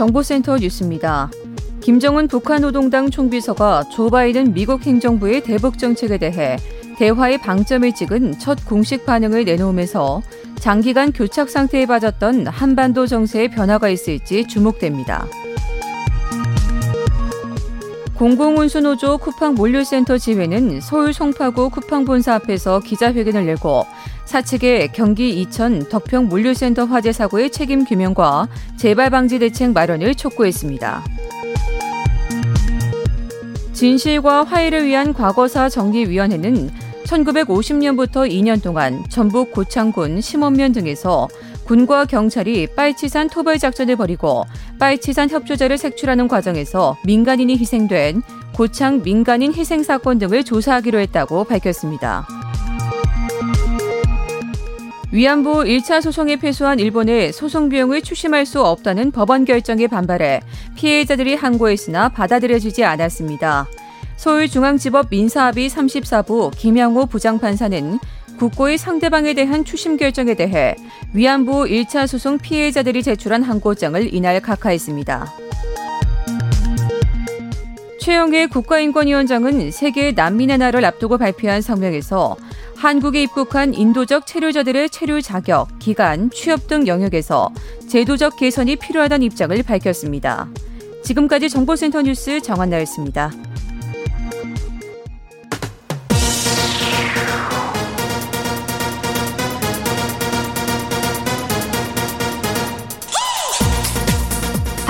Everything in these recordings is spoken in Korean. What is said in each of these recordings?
정보센터 뉴스입니다. 김정은 북한 노동당 총비서가 조 바이든 미국 행정부의 대북 정책에 대해 대화의 방점을 찍은 첫 공식 반응을 내놓으면서 장기간 교착 상태에 빠졌던 한반도 정세에 변화가 있을지 주목됩니다. 공공운수노조 쿠팡 물류센터 지회는 서울 송파구 쿠팡 본사 앞에서 기자회견을 열고 사측의 경기 이천 덕평 물류센터 화재 사고의 책임 규명과 재발 방지 대책 마련을 촉구했습니다. 진실과 화해를 위한 과거사 정리위원회는 1950년부터 2년 동안 전북 고창군 심원면 등에서 군과 경찰이 빨치산 토벌 작전을 벌이고 빨치산 협조자를 색출하는 과정에서 민간인이 희생된 고창 민간인 희생 사건 등을 조사하기로 했다고 밝혔습니다. 위안부 1차 소송에 패소한 일본의 소송 비용을 추심할 수 없다는 법원 결정에 반발해 피해자들이 항고했으나 받아들여지지 않았습니다. 서울중앙지법 민사합의 34부 김양호 부장판사는 국고의 상대방에 대한 추심 결정에 대해 위안부 1차 소송 피해자들이 제출한 항고장을 이날 각하했습니다. 최영애 국가인권위원장은 세계 난민의 날을 앞두고 발표한 성명에서 한국에 입국한 인도적 체류자들의 체류 자격, 기간, 취업 등 영역에서 제도적 개선이 필요하다는 입장을 밝혔습니다. 지금까지 정보센터 뉴스 정한나였습니다.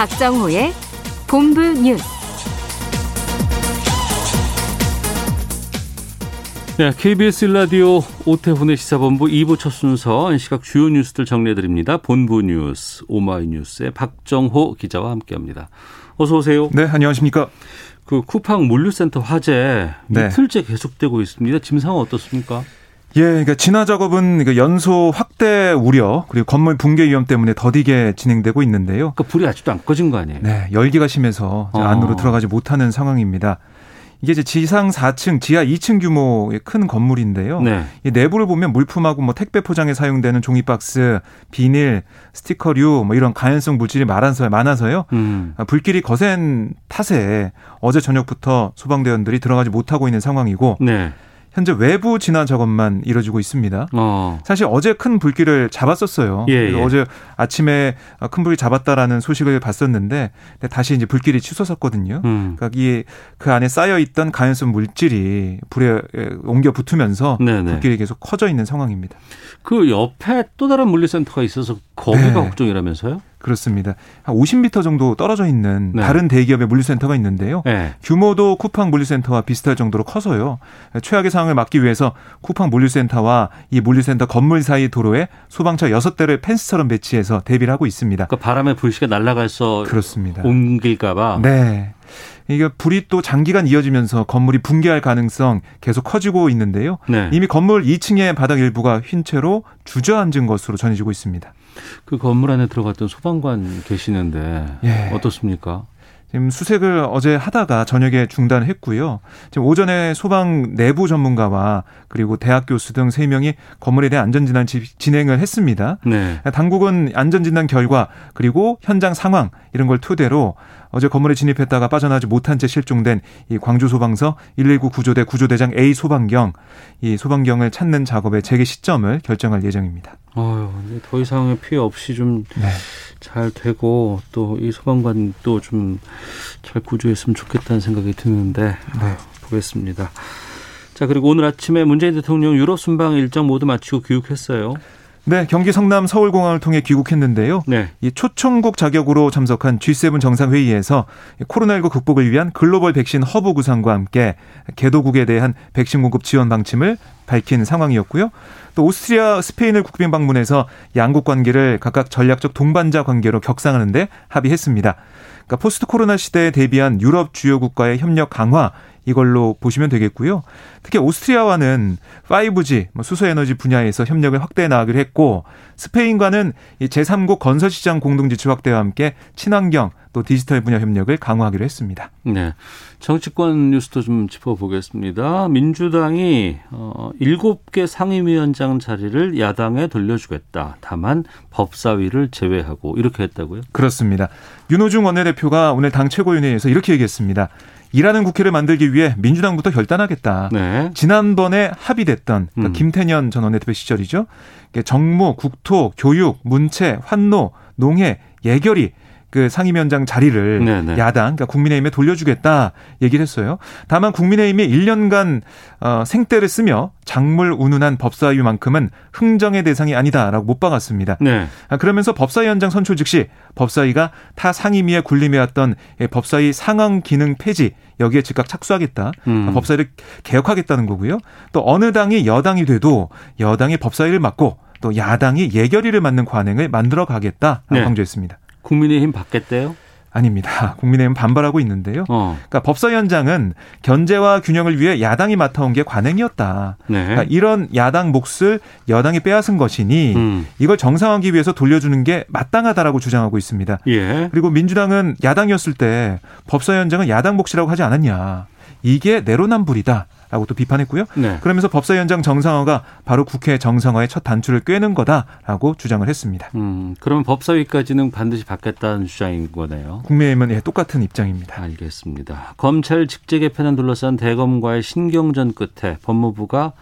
박정호의 본부 뉴스. 네, KBS 라디오 오태훈의 시사본부 2부 첫 순서 시각 주요 뉴스들 정리해 드립니다. 본부 뉴스 오마이뉴스의 박정호 기자와 함께합니다. 어서 오세요. 네, 안녕하십니까. 그 쿠팡 물류센터 화재 네. 이틀째 계속되고 있습니다. 지금 상황 어떻습니까? 예, 그러니까 진화 작업은 그 연소 확대 우려 그리고 건물 붕괴 위험 때문에 더디게 진행되고 있는데요. 그 불이 아직도 안 꺼진 거 아니에요? 네, 열기가 심해서 어. 안으로 들어가지 못하는 상황입니다. 이게 이제 지상 4층, 지하 2층 규모의 큰 건물인데요. 네. 이 내부를 보면 물품하고 뭐 택배 포장에 사용되는 종이 박스, 비닐, 스티커류 뭐 이런 가연성 물질이 많아서 많아서요. 음. 아, 불길이 거센 탓에 어제 저녁부터 소방대원들이 들어가지 못하고 있는 상황이고 네. 현재 외부 진화 작업만 이뤄지고 있습니다. 어. 사실 어제 큰 불길을 잡았었어요. 예, 예. 어제 아침에 큰 불길 잡았다라는 소식을 봤었는데 다시 이제 불길이 치솟았거든요. 음. 그러니까 이 그 안에 쌓여 있던 가연성 물질이 불에 옮겨 붙으면서 네네. 불길이 계속 커져 있는 상황입니다. 그 옆에 또 다른 물류센터가 있어서 거기가 네. 걱정이라면서요? 그렇습니다. 한 50m 정도 떨어져 있는 네. 다른 대기업의 물류센터가 있는데요. 네. 규모도 쿠팡 물류센터와 비슷할 정도로 커서요. 최악의 상황을 막기 위해서 쿠팡 물류센터와 이 물류센터 건물 사이 도로에 소방차 6대를 펜스처럼 배치해서 대비를 하고 있습니다. 그 바람에 불씨가 날아가서 그렇습니다. 옮길까 봐. 네. 이게 불이 또 장기간 이어지면서 건물이 붕괴할 가능성 계속 커지고 있는데요. 네. 이미 건물 2층의 바닥 일부가 휜 채로 주저앉은 것으로 전해지고 있습니다. 그 건물 안에 들어갔던 소방관 계시는데 예. 어떻습니까? 지금 수색을 어제 하다가 저녁에 중단했고요. 지금 오전에 소방 내부 전문가와 그리고 대학 교수 등 3명이 건물에 대한 안전진단 지- 진행을 했습니다. 네. 당국은 안전진단 결과 그리고 현장 상황 이런 걸 토대로 어제 건물에 진입했다가 빠져나오지 못한 채 실종된 이 광주 소방서 119 구조대 구조대장 A 소방경 이 소방경을 찾는 작업의 재개 시점을 결정할 예정입니다. 어휴, 더 이상의 피해 없이 좀잘 네. 되고 또 이 소방관도 좀 잘 구조했으면 좋겠다는 생각이 드는데 네. 보겠습니다. 자 그리고 오늘 아침에 문재인 대통령 유럽 순방 일정 모두 마치고 귀국했어요. 네, 경기 성남 서울공항을 통해 귀국했는데요. 네. 이 초청국 자격으로 참석한 G7 정상회의에서 코로나19 극복을 위한 글로벌 백신 허브 구상과 함께 개도국에 대한 백신 공급 지원 방침을 밝힌 상황이었고요. 또 오스트리아, 스페인을 국빈 방문해서 양국 관계를 각각 전략적 동반자 관계로 격상하는데 합의했습니다. 그러니까 포스트 코로나 시대에 대비한 유럽 주요 국가의 협력 강화 이걸로 보시면 되겠고요. 특히 오스트리아와는 5G 뭐 수소 에너지 분야에서 협력을 확대해 나가기로 했고 스페인과는 제3국 건설 시장 공동 지출 확대와 함께 친환경 또 디지털 분야 협력을 강화하기로 했습니다. 네. 정치권 뉴스도 좀 짚어보겠습니다. 민주당이 어 7개 상임위원장 자리를 야당에 돌려주겠다. 다만 법사위를 제외하고 이렇게 했다고요? 그렇습니다. 윤호중 원내대표가 오늘 당 최고위원회에서 이렇게 얘기했습니다. 일하는 국회를 만들기 위해 민주당부터 결단하겠다. 네. 지난번에 합의됐던 그러니까 음. 김태년 전 원내대표 시절이죠. 정무, 국토, 교육, 문체, 환노, 농해, 예결위 그 상임위원장 자리를 네네. 야당, 그러니까 국민의힘에 돌려주겠다 얘기를 했어요. 다만 국민의힘이 1년간 어, 생떼를 쓰며 작물 운운한 법사위만큼은 흥정의 대상이 아니다라고 못 박았습니다. 네. 아, 그러면서 법사위원장 선출 즉시 법사위가 타 상임위에 군림해왔던 이 법사위 상황 기능 폐지 여기에 즉각 착수하겠다. 음. 아, 법사위를 개혁하겠다는 거고요. 또 어느 당이 여당이 돼도 여당이 법사위를 맡고 또 야당이 예결위를 맡는 관행을 만들어 가겠다 네. 강조했습니다. 국민의힘 받겠대요? 아닙니다. 국민의힘은 반발하고 있는데요. 어. 그러니까 법사위원장은 견제와 균형을 위해 야당이 맡아온 게 관행이었다. 네. 그러니까 이런 야당 몫을 여당이 빼앗은 것이니 음. 이걸 정상화하기 위해서 돌려주는 게 마땅하다라고 주장하고 있습니다. 예. 그리고 민주당은 야당이었을 때 법사위원장은 야당 몫이라고 하지 않았냐. 이게 내로남불이다. 라고 또 비판했고요. 네. 그러면서 법사위원장 정상화가 바로 국회 정상화의 첫 단추를 꿰는 거다라고 주장을 했습니다. 음, 그러면 법사위까지는 반드시 받겠다는 주장인 거네요. 국민의힘은 예, 똑같은 입장입니다. 알겠습니다. 검찰 직제 개편을 둘러싼 대검과의 신경전 끝에 법무부가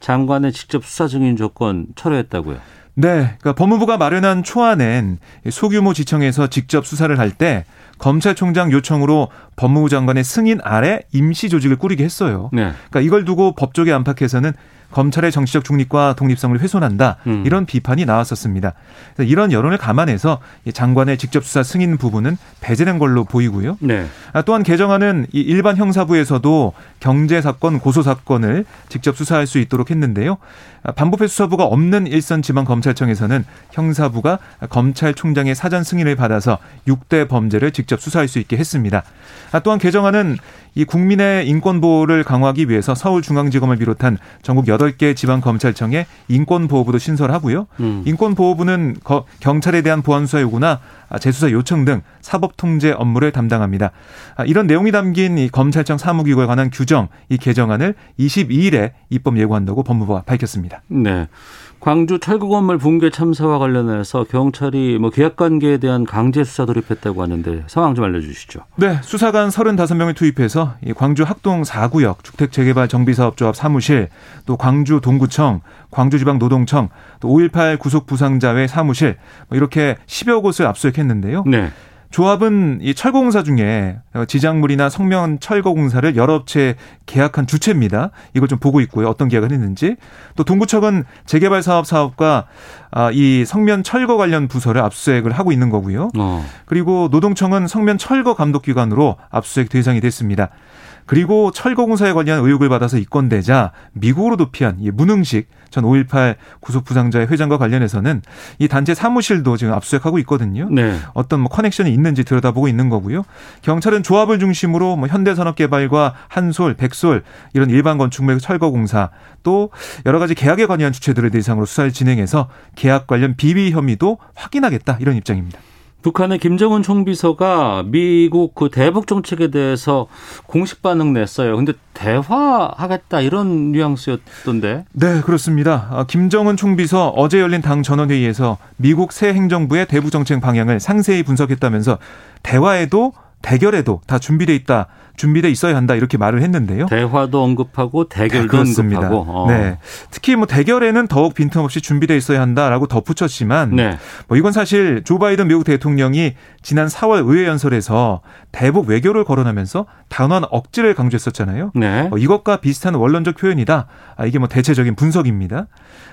장관의 직접 수사 증인 조건 철회했다고요. 네, 그러니까 법무부가 마련한 초안엔 소규모 지청에서 직접 수사를 할 때 검찰총장 요청으로 법무부 장관의 승인 아래 임시 조직을 꾸리게 했어요. 네. 그러니까 이걸 두고 법조계 안팎에서는 검찰의 정치적 중립과 독립성을 훼손한다 음. 이런 비판이 나왔었습니다. 이런 여론을 감안해서 이 장관의 직접 수사 승인 부분은 배제된 걸로 보이고요. 네. 아, 또한 개정안은 이 일반 형사부에서도 경제 사건, 고소 사건을 직접 수사할 수 있도록 했는데요. 아, 반부패 수사부가 없는 일선 지방 검찰청에서는 형사부가 검찰총장의 사전 승인을 받아서 6대 범죄를 직접 수사할 수 있게 했습니다. 아, 또한 개정안은 이 국민의 인권 보호를 강화하기 위해서 서울중앙지검을 비롯한 전국 8개 지방 검찰청에 인권보호부도 신설하고요. 음. 인권보호부는 거- 경찰에 대한 보안 수사 요구나 아, 재수사 요청 등 사법 통제 업무를 담당합니다. 아, 이런 내용이 담긴 이 검찰청 사무기구에 관한 규정 이 개정안을 22일에 입법 예고한다고 법무부가 밝혔습니다. 네. 광주 철거 건물 붕괴 참사와 관련해서 경찰이 뭐 계약 관계에 대한 강제 수사 돌입했다고 하는데 상황 좀 알려주시죠. 네, 수사관 35명을 투입해서 이 광주 학동 4구역 주택 재개발 정비사업조합 사무실, 또 광주 동구청, 광주지방노동청, 또 5.18 구속 부상자회 사무실 뭐 이렇게 10여 곳을 압수했는데요. 네. 조합은 이 철거공사 중에 지작물이나 성면 철거공사를 여러 업체 계약한 주체입니다. 이걸 좀 보고 있고요. 어떤 계약을 했는지. 또 동구청은 재개발 사업 사업과 아, 이 성면 철거 관련 부서를 압수수색을 하고 있는 거고요. 어. 그리고 노동청은 성면 철거 감독 기관으로 압수수색 대상이 됐습니다. 그리고 철거공사에 관련 의혹을 받아서 입건되자 미국으로 도피한 이 문흥식 전 5.18 구속부상자의 회장과 관련해서는 이 단체 사무실도 지금 압수수색하고 있거든요. 네. 어떤 뭐 커넥션이 있는지 들여다보고 있는 거고요. 경찰은 조합을 중심으로 뭐 현대산업개발과 한솔, 백솔 이런 일반 건축물 철거공사 또 여러 가지 계약에 관여한 주체들을 대상으로 수사를 진행해서 계약 관련 비비 혐의도 확인하겠다 이런 입장입니다. 북한의 김정은 총비서가 미국 그 대북 정책에 대해서 공식 반응 냈어요. 근데 대화하겠다 이런 뉘앙스였던데. 네, 그렇습니다. 아, 김정은 총비서 어제 열린 당 전원회의에서 미국 새 행정부의 대북 정책 방향을 상세히 분석했다면서 대화에도 대결에도 다 준비돼 있다. 준비돼 있어야 한다 이렇게 말을 했는데요. 대화도 언급하고 대결도 그렇습니다. 언급하고. 어. 네. 특히 뭐 대결에는 더욱 빈틈없이 준비돼 있어야 한다라고 덧붙였지만 네. 뭐 이건 사실 조 바이든 미국 대통령이 지난 4월 의회 연설에서 대북 외교를 거론하면서 단호한 억지를 강조했었잖아요. 네. 어, 이것과 비슷한 원론적 표현이다. 아, 이게 뭐 대체적인 분석입니다.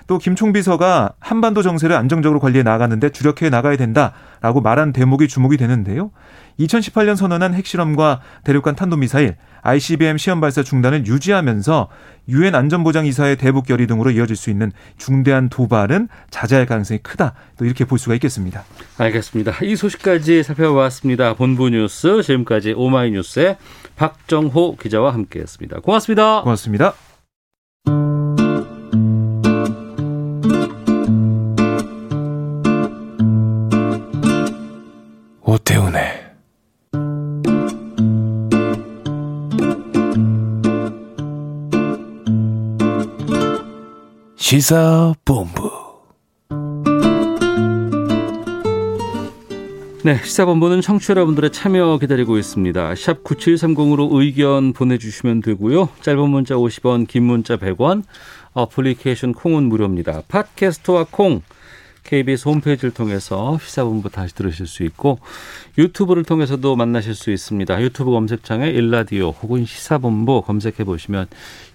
또 김총 비서가 한반도 정세를 안정적으로 관리해 나가는데 주력해 나가야 된다라고 말한 대목이 주목이 되는데요. 2018년 선언한 핵실험과 대륙간 탄도미사일, ICBM 시험 발사 중단을 유지하면서 유엔 안전보장이사의 대북 결의 등으로 이어질 수 있는 중대한 도발은 자제할 가능성이 크다. 또 이렇게 볼 수가 있겠습니다. 알겠습니다. 이 소식까지 살펴봤습니다. 본부 뉴스 지금까지 오마이뉴스의 박정호 기자와 함께했습니다. 고맙습니다. 고맙습니다. 오태훈의 시사본부 네, 시사본부는 청취자 여러분들의 참여 기다리고 있습니다. 샵 9730으로 의견 보내주시면 되고요. 짧은 문자 50원, 긴 문자 100원, 어플리케이션 콩은 무료입니다. 팟캐스트와 콩, KBS 홈페이지를 통해서 시사본부 다시 들으실 수 있고 유튜브를 통해서도 만나실 수 있습니다. 유튜브 검색창에 일라디오 혹은 시사본부 검색해 보시면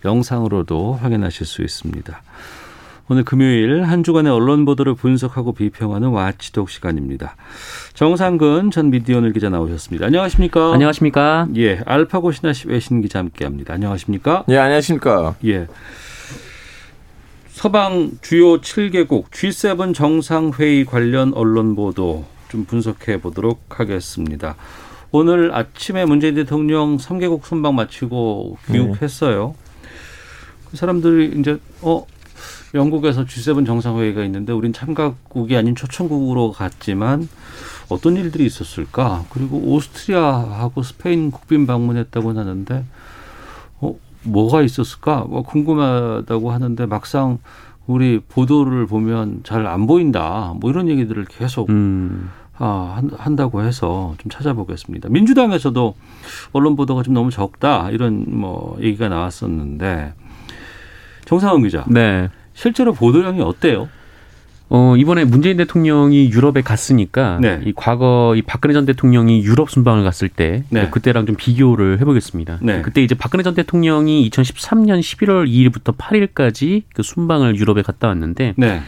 영상으로도 확인하실 수 있습니다. 오늘 금요일 한 주간의 언론 보도를 분석하고 비평하는 watchdog 시간입니다. 정상근 전 미디어널 기자 나오셨습니다. 안녕하십니까? 안녕하십니까? 예, 알파고 신하 외신 기자 함께합니다. 안녕하십니까? 예 안녕하십니까 예. 서방 주요 7개국 G7 정상회의 관련 언론 보도 좀 분석해 보도록 하겠습니다. 오늘 아침에 문재인 대통령 3개국 순방 마치고 귀국했어요. 그 사람들이 이제 어 영국에서 G7 정상회의가 있는데 우린 참가국이 아닌 초청국으로 갔지만 어떤 일들이 있었을까? 그리고 오스트리아하고 스페인 국빈 방문했다고 하는데 어 뭐가 있었을까? 뭐 궁금하다고 하는데 막상 우리 보도를 보면 잘 안 보인다. 뭐 이런 얘기들을 계속 음, 아, 한- 한다고 해서 좀 찾아보겠습니다. 민주당에서도 언론 보도가 좀 너무 적다 이런 뭐 얘기가 나왔었는데 정상훈 기자 네. 실제로 보도량이 어때요? 어, 이번에 문재인 대통령이 유럽에 갔으니까 네. 이 과거 이 박근혜 전 대통령이 유럽 순방을 갔을 때 네. 그때랑 좀 비교를 해보겠습니다. 네. 그때 이제 박근혜 전 대통령이 2013년 11월 2일부터 8일까지 그 순방을 유럽에 갔다 왔는데 네, 어,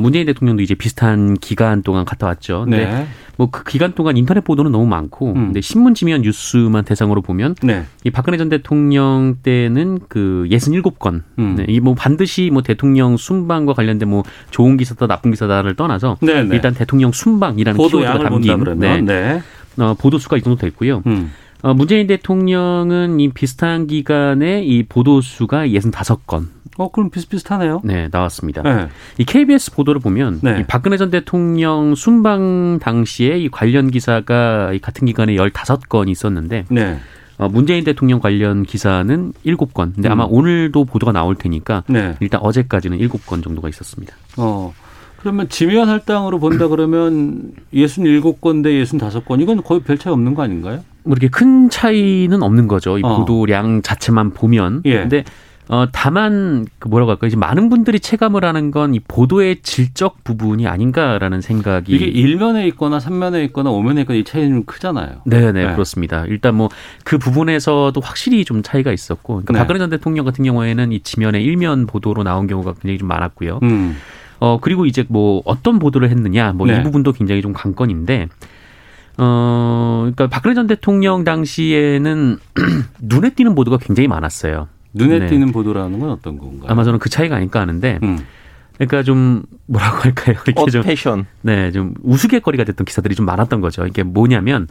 문재인 대통령도 이제 비슷한 기간 동안 갔다 왔죠. 근데 네, 뭐그 기간 동안 인터넷 보도는 너무 많고, 음. 근데 신문 지면 뉴스만 대상으로 보면 네, 이 박근혜 전 대통령 때는 그 67건. 음. 네, 이뭐 반드시 뭐 대통령 순방과 관련된 뭐 좋은 기사다 나쁜 기사다를 떠나서 네, 네. 일단 대통령 순방이라는 보도 키워드가 담긴 네, 네, 어, 보도 수가 이 정도 됐고요. 음, 어, 문재인 대통령은 이 비슷한 기간에 이 보도 수가 65건 어 그럼 비슷비슷하네요. 네, 나왔습니다. 네, 이 KBS 보도를 보면 네. 이 박근혜 전 대통령 순방 당시에 이 관련 기사가 이 같은 기간에 15건이 있었는데 네, 어, 문재인 대통령 관련 기사는 7건. 근데 아마 음. 오늘도 보도가 나올 테니까 네. 일단 어제까지는 7건 정도가 있었습니다. 어 그러면 지면 할당으로 본다 그러면 67건 대 65건 이건 거의 별 차이 없는 거 아닌가요? 뭐 이렇게 큰 차이는 없는 거죠. 이 어. 보도량 자체만 보면. 예. 근데 어 다만 그 뭐라고 할까 이제 많은 분들이 체감을 하는 건 이 보도의 질적 부분이 아닌가라는 생각이 이게 일면에 있거나 삼면에 있거나 오면에 있거나 이 차이는 좀 크잖아요. 네네 네. 그렇습니다. 일단 뭐 그 부분에서도 확실히 좀 차이가 있었고, 그러니까 네. 박근혜 전 대통령 같은 경우에는 이 지면에 일면 보도로 나온 경우가 굉장히 좀 많았고요. 음. 어 그리고 이제 뭐 어떤 보도를 했느냐, 뭐이 네. 부분도 굉장히 좀 관건인데, 어 그러니까 박근혜 전 대통령 당시에는 눈에 띄는 보도가 굉장히 많았어요. 눈에 네. 띄는 보도라는 건 어떤 건가요? 아마 저는 그 차이가 아닐까 하는데, 음. 그러니까 좀 뭐라고 할까요? 이렇게 좀 패션 네, 좀 우스갯거리가 됐던 기사들이 좀 많았던 거죠. 이게 뭐냐면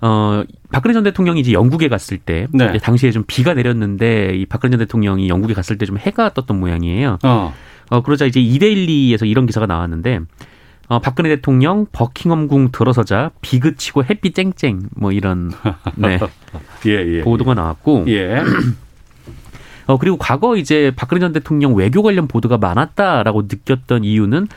어 박근혜 전 대통령이 이제 영국에 갔을 때 네. 당시에 좀 비가 내렸는데 이 박근혜 전 대통령이 영국에 갔을 때 좀 해가 떴던 모양이에요. 어. 어 그러자 이제 이데일리에서 이런 기사가 나왔는데 어 박근혜 대통령 버킹엄궁 들어서자 비 그치고 햇빛 쨍쨍 뭐 이런 네 예, 예. 보도가 나왔고 예. 어 그리고 과거 이제 박근혜 전 대통령 외교 관련 보도가 많았다라고 느꼈던 이유는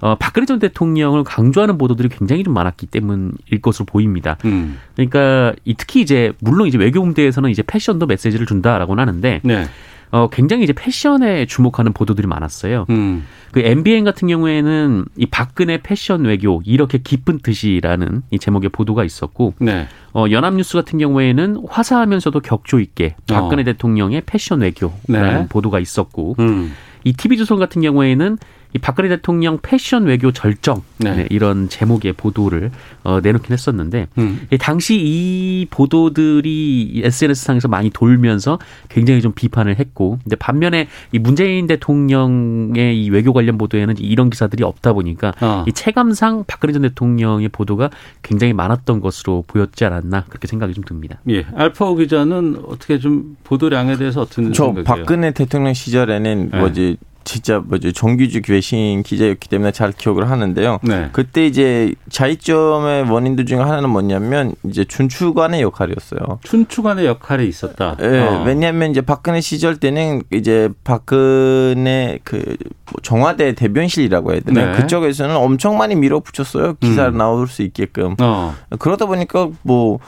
어, 박근혜 전 대통령을 강조하는 보도들이 굉장히 좀 많았기 때문일 것으로 보입니다. 음. 그러니까 이 특히 이제 물론 이제 외교문대에서는 이제 패션도 메시지를 준다라고는 하는데 네. 어, 굉장히 이제 패션에 주목하는 보도들이 많았어요. 음. 그 MBN 같은 경우에는 이 박근혜 패션 외교 이렇게 깊은 뜻이라는 이 제목의 보도가 있었고 네. 어, 연합뉴스 같은 경우에는 화사하면서도 격조 있게 박근혜 어. 대통령의 패션 외교라는 네. 보도가 있었고 음. 이 TV조선 같은 경우에는 이 박근혜 대통령 패션 외교 절정 네. 네, 이런 제목의 보도를 어, 내놓긴 했었는데 음. 이 당시 이 보도들이 SNS 상에서 많이 돌면서 굉장히 좀 비판을 했고 근데 반면에 이 문재인 대통령의 이 외교 관련 보도에는 이런 기사들이 없다 보니까 어. 이 체감상 박근혜 전 대통령의 보도가 굉장히 많았던 것으로 보였지 않았나 그렇게 생각이 좀 듭니다. 예. 알파오 기자는 어떻게 좀 보도량에 대해서 어떤 저 생각이에요? 박근혜 대통령 시절에는 네. 뭐지 진짜 뭐지 정규직 외신 기자였기 때문에 잘 기억을 하는데요. 네. 그때 이제 차이점의 원인들 중에 하나는 뭐냐면 이제 준추관의 역할이었어요. 춘추관의 역할이 있었다. 예, 어. 왜냐하면 이제 박근혜 시절 때는 이제 박근혜 그 정화대 대변실이라고 해야 되나 네. 그쪽에서는 엄청 많이 밀어붙였어요 기사 음. 나올 수 있게끔 어. 그러다 보니까 뭐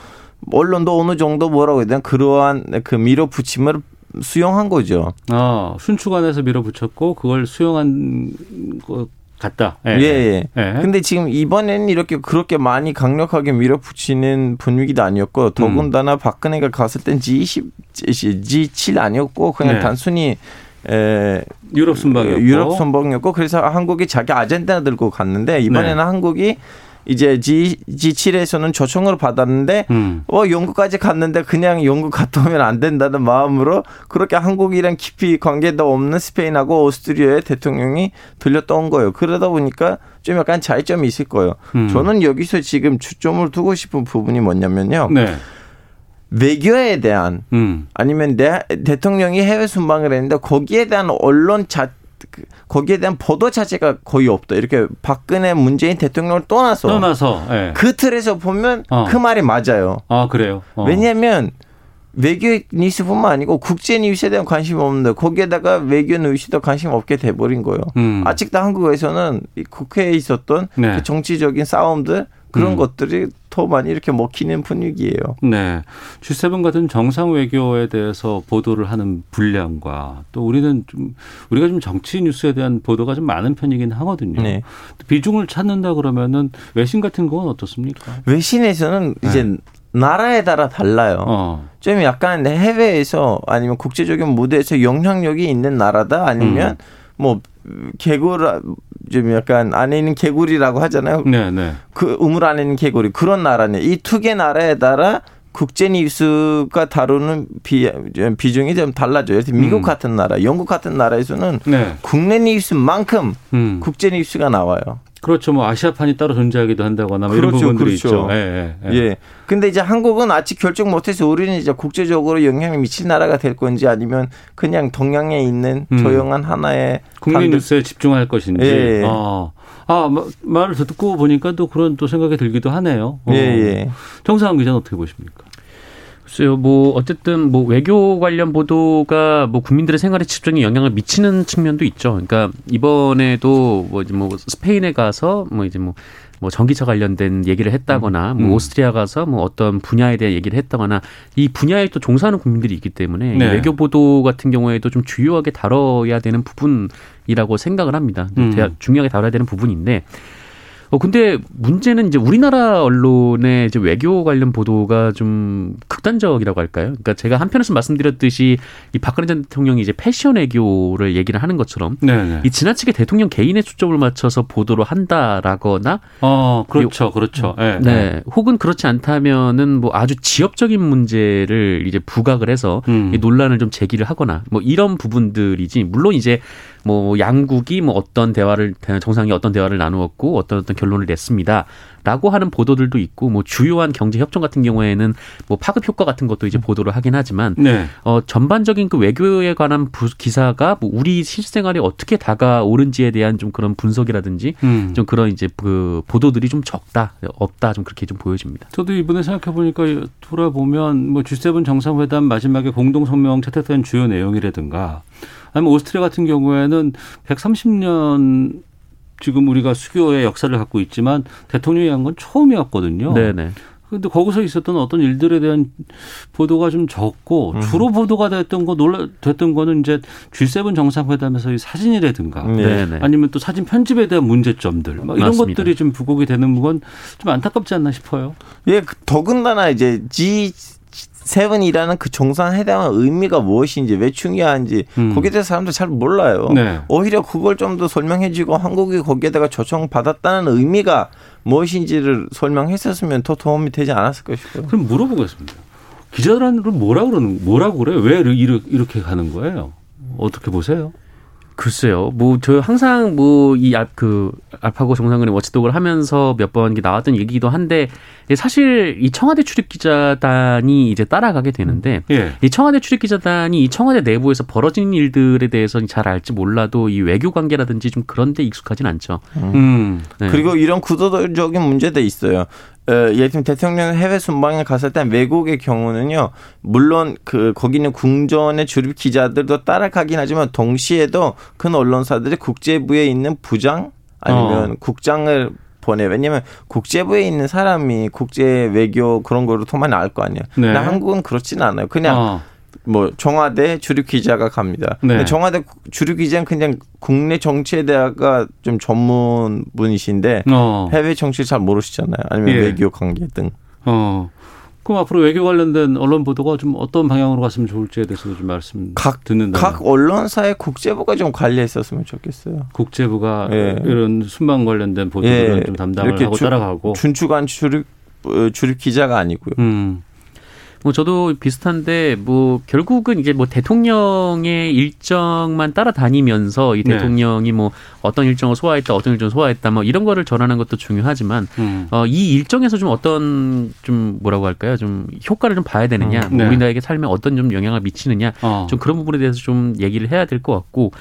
언론도 어느 정도 뭐라고 해야 되나 그러한 그 밀어붙임을 수용한 거죠. 어, 순추관에서 밀어붙였고 그걸 수용한 것 같다. 예, 예. 예. 근데 지금 이번에는 이렇게 그렇게 많이 강력하게 밀어붙이는 분위기도 아니었고 더군다나 박근혜가 갔을 땐 G20, G7 아니었고 그냥 네. 단순히 에, 유럽 순방이었고 유럽 선박이었고 그래서 한국이 자기 아젠다 들고 갔는데 이번에는 네. 한국이 이제 G, G7에서는 초청을 받았는데 음. 어 영국까지 갔는데 그냥 영국 갔다 오면 안 된다는 마음으로 그렇게 한국이랑 깊이 관계도 없는 스페인하고 오스트리아의 대통령이 들렸다 온 거예요. 그러다 보니까 좀 약간 차이점이 있을 거예요. 음. 저는 여기서 지금 주점을 두고 싶은 부분이 뭐냐면요. 네. 외교에 대한 음. 아니면 내 대통령이 해외 순방을 했는데 거기에 대한 언론 자 그, 거기에 대한 보도 자체가 거의 없다. 이렇게 박근혜 문재인 대통령을 떠나서 떠나서 예. 그 틀에서 보면 어. 그 말이 맞아요. 아 그래요. 어. 왜냐하면 외교 뉴스뿐만 아니고 국제 뉴스에 대한 관심이 없는데 거기에다가 외교 뉴스도 관심 없게 돼버린 거예요. 음. 아직도 한국에서는 이 국회에 있었던 네. 그 정치적인 싸움들 그런 음. 것들이 더 많이 이렇게 먹히는 분위기예요. 네. G7 같은 정상 외교에 대해서 보도를 하는 분량과 또 우리는 좀 우리가 좀 정치 뉴스에 대한 보도가 좀 많은 편이긴 하거든요. 네. 비중을 찾는다 그러면은 외신 같은 건 어떻습니까? 외신에서는 이제 나라에 따라 달라요. 네. 어. 좀 약간 해외에서 아니면 국제적인 무대에서 영향력이 있는 나라다 아니면 음. 뭐 개구라 좀 약간 안에 있는 개구리라고 하잖아요. 네, 네. 그 우물 안에 있는 개구리 그런 나라네. 이 두 개 나라에 따라 국제 뉴스가 다루는 비, 비중이 좀 달라져요. 그래서 미국 음. 같은 나라, 영국 같은 나라에서는 네. 국내 뉴스만큼 음. 국제 뉴스가 나와요. 그렇죠. 뭐 아시아판이 따로 존재하기도 한다거나 뭐 이런 그렇죠, 부분들이 그렇죠. 있죠. 예, 예, 예. 근데 이제 한국은 아직 결정 못해서 우리는 이제 국제적으로 영향을 미칠 나라가 될 건지 아니면 그냥 동양에 있는 음. 조용한 하나의 국내 단독- 뉴스에 집중할 것인지. 예. 어. 아, 마- 말을 듣고 보니까 또 그런 또 생각이 들기도 하네요. 어. 예, 예. 정상훈 기자는 어떻게 보십니까? 글쎄요, 뭐 어쨌든 뭐 외교 관련 보도가 뭐 국민들의 생활에 직접적인 영향을 미치는 측면도 있죠. 그러니까 이번에도 뭐 이제 뭐 스페인에 가서 뭐 이제 뭐뭐 전기차 관련된 얘기를 했다거나 뭐 음. 오스트리아 가서 뭐 어떤 분야에 대한 얘기를 했다거나 이 분야에 또 종사하는 국민들이 있기 때문에 이 네. 외교 보도 같은 경우에도 좀 주요하게 다뤄야 되는 부분이라고 생각을 합니다. 음. 중요하게 다뤄야 되는 부분인데 어 근데 문제는 이제 우리나라 언론의 이제 외교 관련 보도가 좀 극단적이라고 할까요? 그러니까 제가 한편에서 말씀드렸듯이 이 박근혜 전 대통령이 이제 패션 외교를 얘기를 하는 것처럼 네, 네. 이 지나치게 대통령 개인의 초점을 맞춰서 보도를 한다라거나 어, 그렇죠. 그렇죠. 예. 네, 혹은 그렇지 않다면은 뭐 아주 지역적인 문제를 이제 부각을 해서 음. 이 논란을 좀 제기를 하거나 뭐 이런 부분들이지 물론 이제 뭐 양국이 뭐 어떤 대화를 정상이 어떤 대화를 나누었고 어떤 어떤 결론을 냈습니다 라고 하는 보도들도 있고 뭐 주요한 경제 협정 같은 경우에는 뭐 파급 효과 같은 것도 이제 보도를 하긴 하지만 네. 어 전반적인 그 외교에 관한 부, 기사가 뭐 우리 실생활에 어떻게 다가오는지에 대한 좀 그런 분석이라든지 음. 좀 그런 이제 그 보도들이 좀 적다 없다 좀 그렇게 좀 보여집니다. 저도 이번에 생각해 보니까 돌아보면 뭐 G7 정상회담 마지막에 공동 성명 채택된 주요 내용이라든가 아니면 오스트리아 같은 경우에는 130년 지금 우리가 수교의 역사를 갖고 있지만 대통령이 한 건 처음이었거든요. 네네. 근데 거기서 있었던 어떤 일들에 대한 보도가 좀 적고 음. 주로 보도가 됐던 거 놀라 됐던 거는 이제 G7 정상회담에서의 사진이라든가 네. 네네. 아니면 또 사진 편집에 대한 문제점들 막 이런 맞습니다. 것들이 좀 부각이 되는 건 좀 안타깝지 않나 싶어요. 예, 그 더군다나 이제 G7이라는 그 정상회담의 의미가 무엇인지 왜 중요한지 음. 거기에 대해서 사람들 잘 몰라요. 네. 오히려 그걸 좀 더 설명해주고 한국이 거기에다가 초청받았다는 의미가 무엇인지를 설명했었으면 더 도움이 되지 않았을까 싶어요. 그럼 물어보겠습니다. 기자들한테는 뭐라 그러는 뭐라고 그래요? 왜 이렇게 이렇게 가는 거예요? 어떻게 보세요? 글쎄요. 뭐 저 항상 뭐 이그 알파고 정상근의 워치독을 하면서 몇 번 나왔던 얘기기도 한데 사실 이 청와대 출입 기자단이 이제 따라가게 되는데 예. 이 청와대 출입 기자단이 이 청와대 내부에서 벌어진 일들에 대해서는 잘 알지 몰라도 이 외교 관계라든지 좀 그런 데 익숙하진 않죠. 음. 네. 그리고 이런 구도적인 문제도 있어요. 어, 예를 들면 대통령 해외 순방에 갔을 때 외국의 경우는요, 물론 그 거기 있는 궁전의 주립 기자들도 따라가긴 하지만 동시에도 큰 언론사들이 국제부에 있는 부장 아니면 어. 국장을 보내. 왜냐면 국제부에 있는 사람이 국제 외교 그런 거를 통만 알거 아니에요. 네. 근데 한국은 그렇진 않아요. 그냥 어. 뭐 청와대 주류 기자가 갑니다. 네. 청와대 주류 기자는 그냥 국내 정치에 대해가 좀 전문 분이신데 어. 해외 정치 잘 모르시잖아요. 아니면 예. 외교 관계 등. 어. 그럼 앞으로 외교 관련된 언론 보도가 좀 어떤 방향으로 갔으면 좋을지에 대해서도 좀 말씀 각, 듣는다. 각 언론사의 국제부가 좀 관리했었으면 좋겠어요. 국제부가 예. 이런 순방 관련된 보도들은 예. 좀 담당을 하고 주- 따라가고. 준축한 주류 어, 주류 기자가 아니고요. 음. 뭐 저도 비슷한데 뭐 결국은 이제 뭐 대통령의 일정만 따라다니면서 이 네. 대통령이 뭐 어떤 일정을 소화했다 어떤 일정을 소화했다 뭐 이런 거를 전하는 것도 중요하지만 음. 어, 이 일정에서 좀 어떤 좀 뭐라고 할까요? 좀 효과를 좀 봐야 되느냐, 음, 네. 우리나라에게 삶에 어떤 좀 영향을 미치느냐, 어. 좀 그런 부분에 대해서 좀 얘기를 해야 될 것 같고.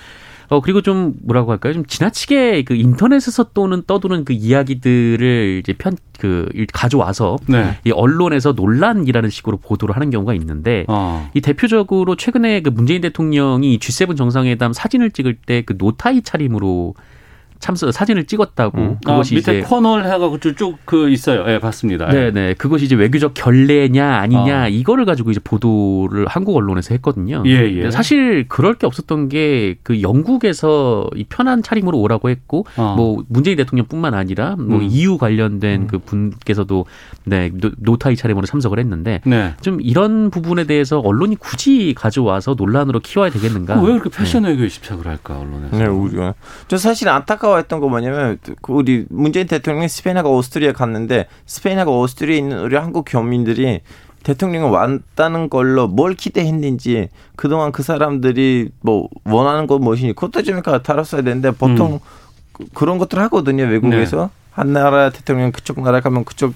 어 그리고 좀 뭐라고 할까요? 좀 지나치게 그 인터넷에서 또는 떠도는 그 이야기들을 이제 편 그 가져와서 네. 이 언론에서 논란이라는 식으로 보도를 하는 경우가 있는데 어. 이 대표적으로 최근에 그 문재인 대통령이 G7 정상회담 사진을 찍을 때 그 노타이 차림으로 참석 사진을 찍었다고 아, 그것이 밑에 이제 코너를 해가지고 쭉쭉 그 있어요. 예, 봤습니다. 예. 네네 그것이 이제 외교적 결례냐 아니냐 어. 이거를 가지고 이제 보도를 한국 언론에서 했거든요. 예, 예. 사실 그럴 게 없었던 게 그 영국에서 이 편한 차림으로 오라고 했고 어. 뭐 문재인 대통령뿐만 아니라 뭐 음. EU 관련된 그 분께서도 네 노- 노타이 차림으로 참석을 했는데 네. 좀 이런 부분에 대해서 언론이 굳이 가져와서 논란으로 키워야 되겠는가? 그왜 그렇게 패션 외교에 집착을 할까 언론에서? 네, 우리가. 저 사실 안타까 워했던 거 뭐냐면 그 우리 문재인 대통령이 스페인하고 오스트리아 갔는데 스페인하고 오스트리아에 있는 우리 한국 교민들이 대통령이 왔다는 걸로 뭘 기대했는지 그동안 그 사람들이 뭐 원하는 건 무엇인지 그것도 좀 다뤘어야 되는데 보통 음. 그- 그런 것들 하거든요 외국에서 네. 한 나라 대통령 그쪽 나라 가면 그쪽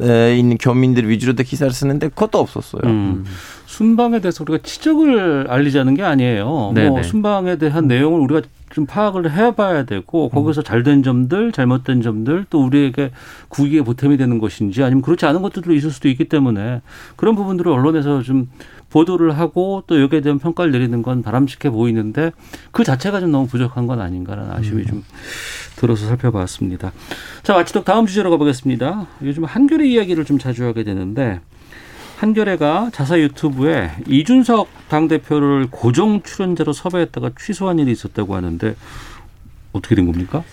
에 있는 교민들 위주로 도 기사를 쓰는데 그것도 없었어요. 음. 순방에 대해서 우리가 지적을 알리자는 게 아니에요. 뭐 네네. 순방에 대한 내용을 우리가 좀 파악을 해봐야 되고 거기서 잘된 점들, 잘못된 점들, 또 우리에게 국익에 보탬이 되는 것인지 아니면 그렇지 않은 것들도 있을 수도 있기 때문에 그런 부분들을 언론에서 좀 보도를 하고 또 여기에 대한 평가를 내리는 건 바람직해 보이는데 그 자체가 좀 너무 부족한 건 아닌가라는 아쉬움이 좀 들어서 살펴봤습니다. 자, 마치독 다음 주제로 가보겠습니다. 요즘 한겨레 이야기를 좀 자주 하게 되는데 한겨레가 자사 유튜브에 이준석 당대표를 고정 출연자로 섭외했다가 취소한 일이 있었다고 하는데 어떻게 된 겁니까?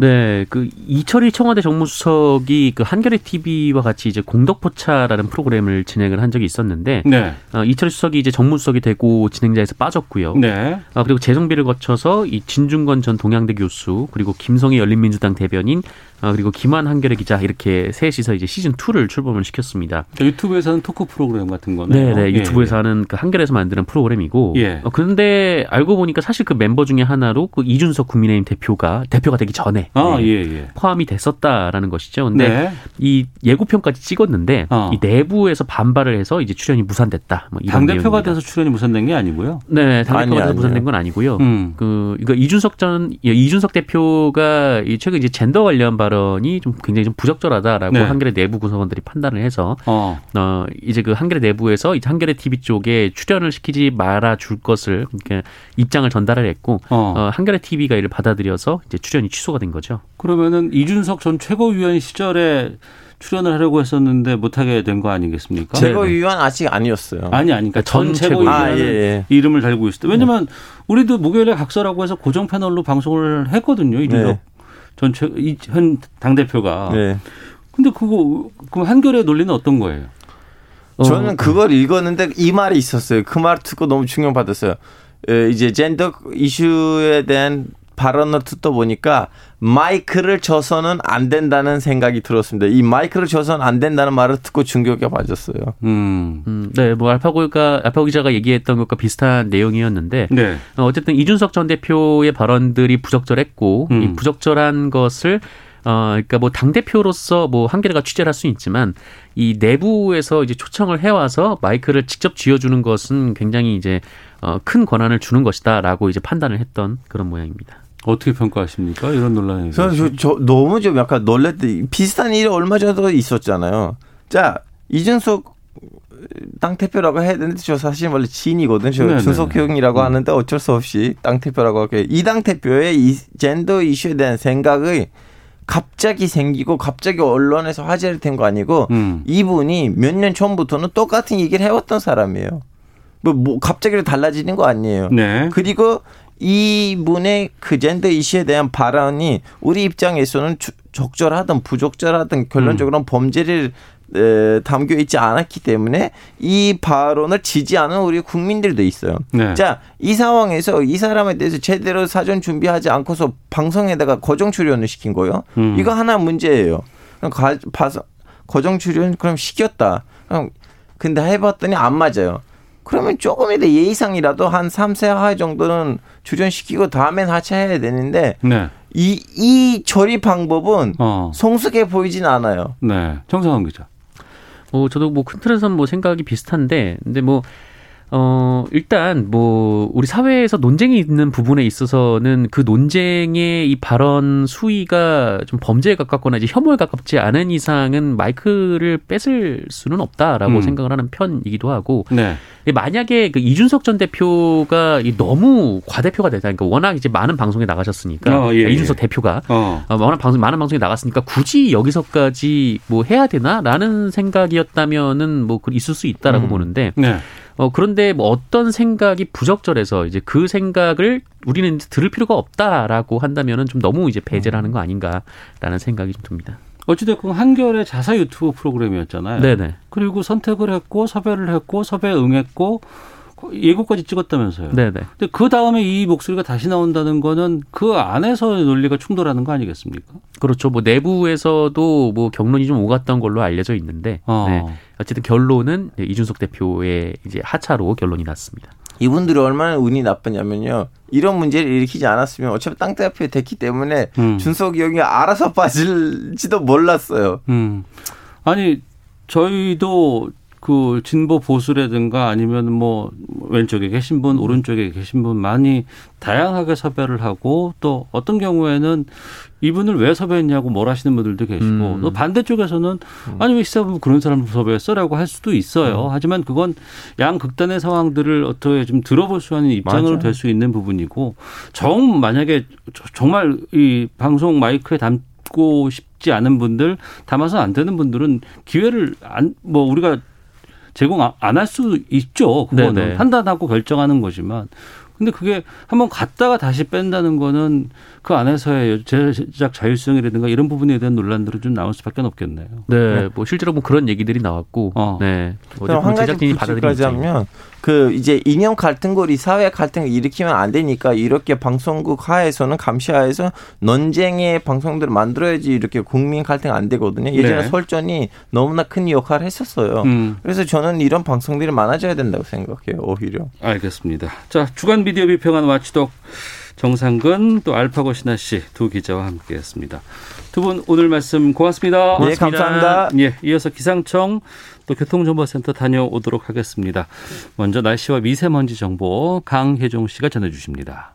네, 그 이철희 청와대 정무수석이 그 한겨레 TV와 같이 이제 공덕포차라는 프로그램을 진행을 한 적이 있었는데 네. 어, 이철희 수석이 이제 정무수석이 되고 진행자에서 빠졌고요. 네. 아, 그리고 재정비를 거쳐서 이 진중권 전 동양대 교수 그리고 김성희 열린민주당 대변인 아, 그리고 김한 한겨레 기자 이렇게 셋이서 이제 시즌 2를 출범을 시켰습니다. 그러니까 유튜브에서는 토크 프로그램 같은 거네요. 네, 네. 예, 유튜브에서 하는 그 한겨레에서 만드는 프로그램이고. 예. 어, 그런데 알고 보니까 사실 그 멤버 중에 하나로 그 이준석 국민의힘 대표가 대표가 되기 전에 아, 네, 예, 예. 포함이 됐었다라는 것이죠. 근데 네. 이 예고편까지 찍었는데 어. 이 내부에서 반발을 해서 이제 출연이 무산됐다. 뭐 이런 당대표가 내용입니다. 돼서 출연이 무산된 게 아니고요. 네, 당 대표가 아니요, 돼서. 무산된 건 아니고요. 음. 그 이거 이준석 전 예, 이준석 대표가 이 최근 이제 젠더 관련 발언 발언이 좀 굉장히 좀 부적절하다라고 네. 한겨레 내부 구성원들이 판단을 해서 어. 어 이제 그 한겨레 내부에서 이제 한겨레 TV 쪽에 출연을 시키지 말아 줄 것을 이렇게 입장을 전달을 했고 어. 어, 한겨레 TV가 이를 받아들여서 이제 출연이 취소가 된 거죠. 그러면은 이준석 전 최고위원 시절에 출연을 하려고 했었는데 못하게 된 거 아니겠습니까? 최고위원 아직 아니었어요. 아니 아니 그러니까 전 전 최고위원은 아, 예, 예. 이름을 달고 있을 때 왜냐면 우리도 목요일에 각서라고 해서 고정 패널로 방송을 했거든요 이준석 네. 전현 대표가 네. 근데 그거 그럼 한겨레 논리는 어떤 거예요? 저는 그걸 읽었는데 이 말이 있었어요. 그 말 듣고 너무 충격받았어요. 에, 이제 젠더 이슈에 대한 발언을 듣다 보니까 마이크를 줘서는 안 된다는 생각이 들었습니다. 이 마이크를 줘서는 안 된다는 말을 듣고 충격에 빠졌어요. 음. 음, 네, 뭐 알파고가 알파고 기자가 얘기했던 것과 비슷한 내용이었는데 네. 어, 어쨌든 이준석 전 대표의 발언들이 부적절했고 음. 이 부적절한 것을 어, 그러니까 뭐 당 대표로서 뭐 한겨레가 취재를 할 수 있지만 이 내부에서 이제 초청을 해와서 마이크를 직접 쥐어주는 것은 굉장히 이제 어, 큰 권한을 주는 것이다라고 이제 판단을 했던 그런 모양입니다. 어떻게 평가하십니까? 이런 논란에 저는 대해서. 저, 저 너무 좀 약간 놀랬대. 비슷한 일이 얼마 전에도 있었잖아요. 자, 이준석 땅 대표라고 해야 되는데 저 사실 원래 지인이거든. 저. 준석 형이라고 음. 하는데 어쩔 수 없이 땅 대표라고 할게요. 이당 대표의 이 젠더 이슈에 대한 생각이 갑자기 생기고 갑자기 언론에서 화제를 된 거 아니고 음. 이분이 몇 년 전부터는 똑같은 얘기를 해왔던 사람이에요. 뭐, 뭐 갑자기 달라지는 거 아니에요. 네. 그리고 이분의 그 젠더 이슈에 대한 발언이 우리 입장에서는 주- 적절하든 부적절하든 결론적으로는 범죄를 에, 담겨 있지 않았기 때문에 이 발언을 지지하는 우리 국민들도 있어요. 네. 자, 이 상황에서 이 사람에 대해서 제대로 사전 준비하지 않고서 방송에다가 거정 출연을 시킨 거예요. 음. 이거 하나 문제예요. 가, 봐서 거정 출연 그럼 시켰다. 그럼 근데 해봤더니 안 맞아요. 그러면 조금이라도 예의상이라도 한 3세 하회 정도는 출연시키고 다음엔 하차해야 되는데 네. 이, 이 처리 방법은 어. 성숙해 보이진 않아요. 네. 정상환 기자. 어, 저도 뭐 큰 틀에서는 뭐 생각이 비슷한데, 근데 뭐, 어, 일단 뭐, 우리 사회에서 논쟁이 있는 부분에 있어서는 그 논쟁의 이 발언 수위가 좀 범죄에 가깝거나 이제 혐오에 가깝지 않은 이상은 마이크를 뺏을 수는 없다라고 음. 생각을 하는 편이기도 하고, 네. 만약에 그 이준석 전 대표가 이 너무 과대표가 되다, 그러니까 워낙 이제 많은 방송에 나가셨으니까, 어, 예, 이준석 예. 대표가 어. 어, 워낙 방송 많은 방송에 나갔으니까 굳이 여기서까지 뭐 해야 되나라는 생각이었다면은 뭐그 있을 수 있다라고 음. 보는데 네. 어 그런데 뭐 어떤 생각이 부적절해서 이제 그 생각을 우리는 들을 필요가 없다라고 한다면은 좀 너무 이제 배제를 하는 거 아닌가라는 생각이 좀 듭니다. 어찌됐건 한겨레 자사 유튜브 프로그램이었잖아요. 네네. 그리고 선택을 했고 섭외를 했고 섭외 응했고 예고까지 찍었다면서요. 네네. 근데 그 다음에 이 목소리가 다시 나온다는 거는 그 안에서의 논리가 충돌하는 거 아니겠습니까? 그렇죠. 뭐 내부에서도 뭐 경론이 좀 오갔던 걸로 알려져 있는데 어. 네. 어쨌든 결론은 이준석 대표의 이제 하차로 결론이 났습니다. 이분들이 얼마나 운이 나쁘냐면요. 이런 문제를 일으키지 않았으면 어차피 땅 대표 됐기 때문에 음. 준석이 형이 알아서 빠질지도 몰랐어요. 음. 아니 저희도 그 진보 보수라든가 아니면 뭐 왼쪽에 계신 분, 오른쪽에 계신 분 많이 다양하게 섭외를 하고 또 어떤 경우에는 이분을 왜 섭외했냐고 뭘 하시는 분들도 계시고 음. 또 반대쪽에서는 아니 왜 시사부 그런 사람을 섭외했어라고 할 수도 있어요. 하지만 그건 양 극단의 상황들을 어떻게 좀 들어볼 수 있는 입장으로. 될 수 있는 부분이고 정 만약에 저- 정말 이 방송 마이크에 담고 싶지 않은 분들 담아서 안 되는 분들은 기회를 안 뭐 우리가 제공 안 할 수 있죠. 그거는 네네. 판단하고 결정하는 거지만. 근데 그게 한번 갔다가 다시 뺀다는 거는 그 안에서의 제작 자율성이라든가 이런 부분에 대한 논란들은 좀 나올 수밖에 없겠네요. 네, 뭐 실제로 뭐 그런 얘기들이 나왔고, 어. 네, 어쨌든 한 제작진이 받아들인 입장이 하면 그 이제 이념 갈등거리 사회 갈등을 일으키면 안 되니까 이렇게 방송국 하에서는 감시하에서 논쟁의 방송들을 만들어야지 이렇게 국민 갈등 안 되거든요. 예전에 네. 설전이 너무나 큰 역할을 했었어요. 음. 그래서 저는 이런 방송들이 많아져야 된다고 생각해요. 오히려. 알겠습니다. 자, 주간 미디어 비평한 와치독 정상근 또 알파고 신하 씨 두 기자와 함께했습니다. 두 분 오늘 말씀 고맙습니다. 네, 감사합니다. 예, 이어서 기상청 또 교통정보센터 다녀오도록 하겠습니다. 먼저 날씨와 미세먼지 정보 강혜종 씨가 전해주십니다.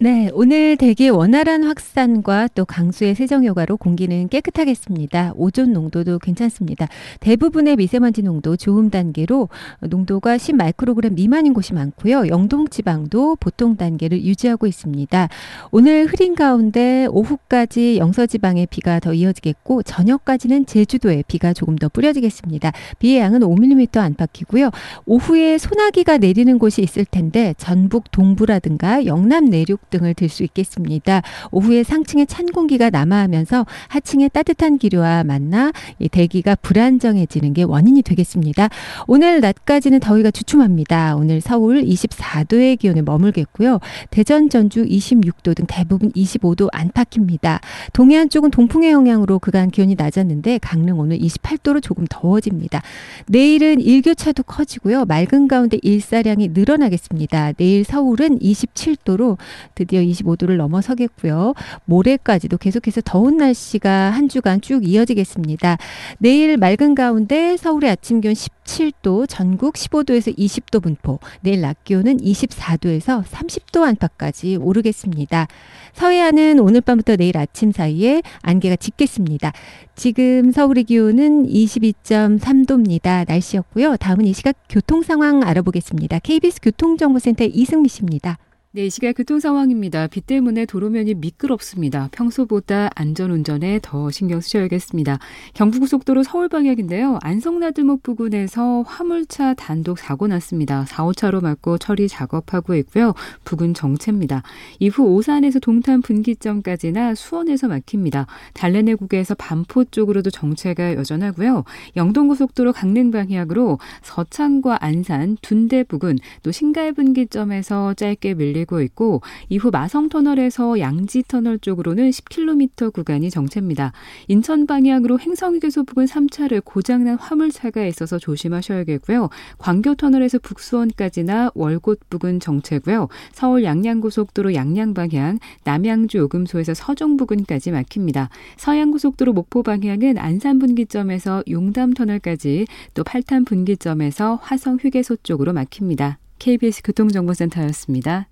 네, 오늘 대기 원활한 확산과 또 강수의 세정 효과로 공기는 깨끗하겠습니다. 오존 농도도 괜찮습니다. 대부분의 미세먼지 농도 좋음 단계로 농도가 10 마이크로그램 미만인 곳이 많고요. 영동 지방도 보통 단계를 유지하고 있습니다. 오늘 흐린 가운데 오후까지 영서 지방에 비가 더 이어지겠고 저녁까지는 제주도에 비가 조금 더 뿌려지겠습니다. 비의 양은 5mm 안팎이고요. 오후에 소나기가 내리는 곳이 있을 텐데 전북 동부라든가 영남 내륙 등을 들 수 있겠습니다. 오후에 상층에 찬 공기가 남하하면서 하층에 따뜻한 기류와 만나 이 대기가 불안정해지는 게 원인이 되겠습니다. 오늘 낮까지는 더위가 주춤합니다. 오늘 서울 24도의 기온에 머물겠고요. 대전, 전주 26도 등 대부분 25도 안팎입니다. 동해안 쪽은 동풍의 영향으로 그간 기온이 낮았는데 강릉 오늘 28도로 조금 더워집니다. 내일은 일교차도 커지고요. 맑은 가운데 일사량이 늘어나겠습니다. 내일 서울은 27도로 드디어 25도를 넘어서겠고요. 모레까지도 계속해서 더운 날씨가 한 주간 쭉 이어지겠습니다. 내일 맑은 가운데 서울의 아침 기온 17도, 전국 15도에서 20도 분포, 내일 낮 기온은 24도에서 30도 안팎까지 오르겠습니다. 서해안은 오늘 밤부터 내일 아침 사이에 안개가 짙겠습니다. 지금 서울의 기온은 22.3도입니다. 날씨였고요. 다음은 이 시각 교통 상황 알아보겠습니다. KBS 교통정보센터 이승미 씨입니다. 네, 이 시각 교통 상황입니다. 비 때문에 도로면이 미끄럽습니다. 평소보다 안전운전에 더 신경 쓰셔야겠습니다. 경부고속도로 서울 방향인데요. 안성나들목 부근에서 화물차 단독 사고 났습니다. 4, 5차로 막고 처리 작업하고 있고요. 부근 정체입니다. 이후 오산에서 동탄 분기점까지나 수원에서 막힙니다. 달래내국에서 반포 쪽으로도 정체가 여전하고요. 영동고속도로 강릉 방향으로 서창과 안산, 둔대 부근, 또 신갈 분기점에서 짧게 밀리 밀리고 있고 이후 마성 터널에서 양지 터널 쪽으로는 10km 구간이 정체입니다. 인천 방향으로 행성휴게소 부근 3차를 고장난 화물차가 있어서 조심하셔야겠고요. 광교 터널에서 북수원까지나 월곶 부근 정체고요. 서울 양양고속도로 양양 방향 남양주 요금소에서 서종 부근까지 막힙니다. 서양고속도로 목포 방향은 안산 분기점에서 용담 터널까지 또 팔탄 분기점에서 화성 휴게소 쪽으로 막힙니다. KBS 교통정보센터였습니다.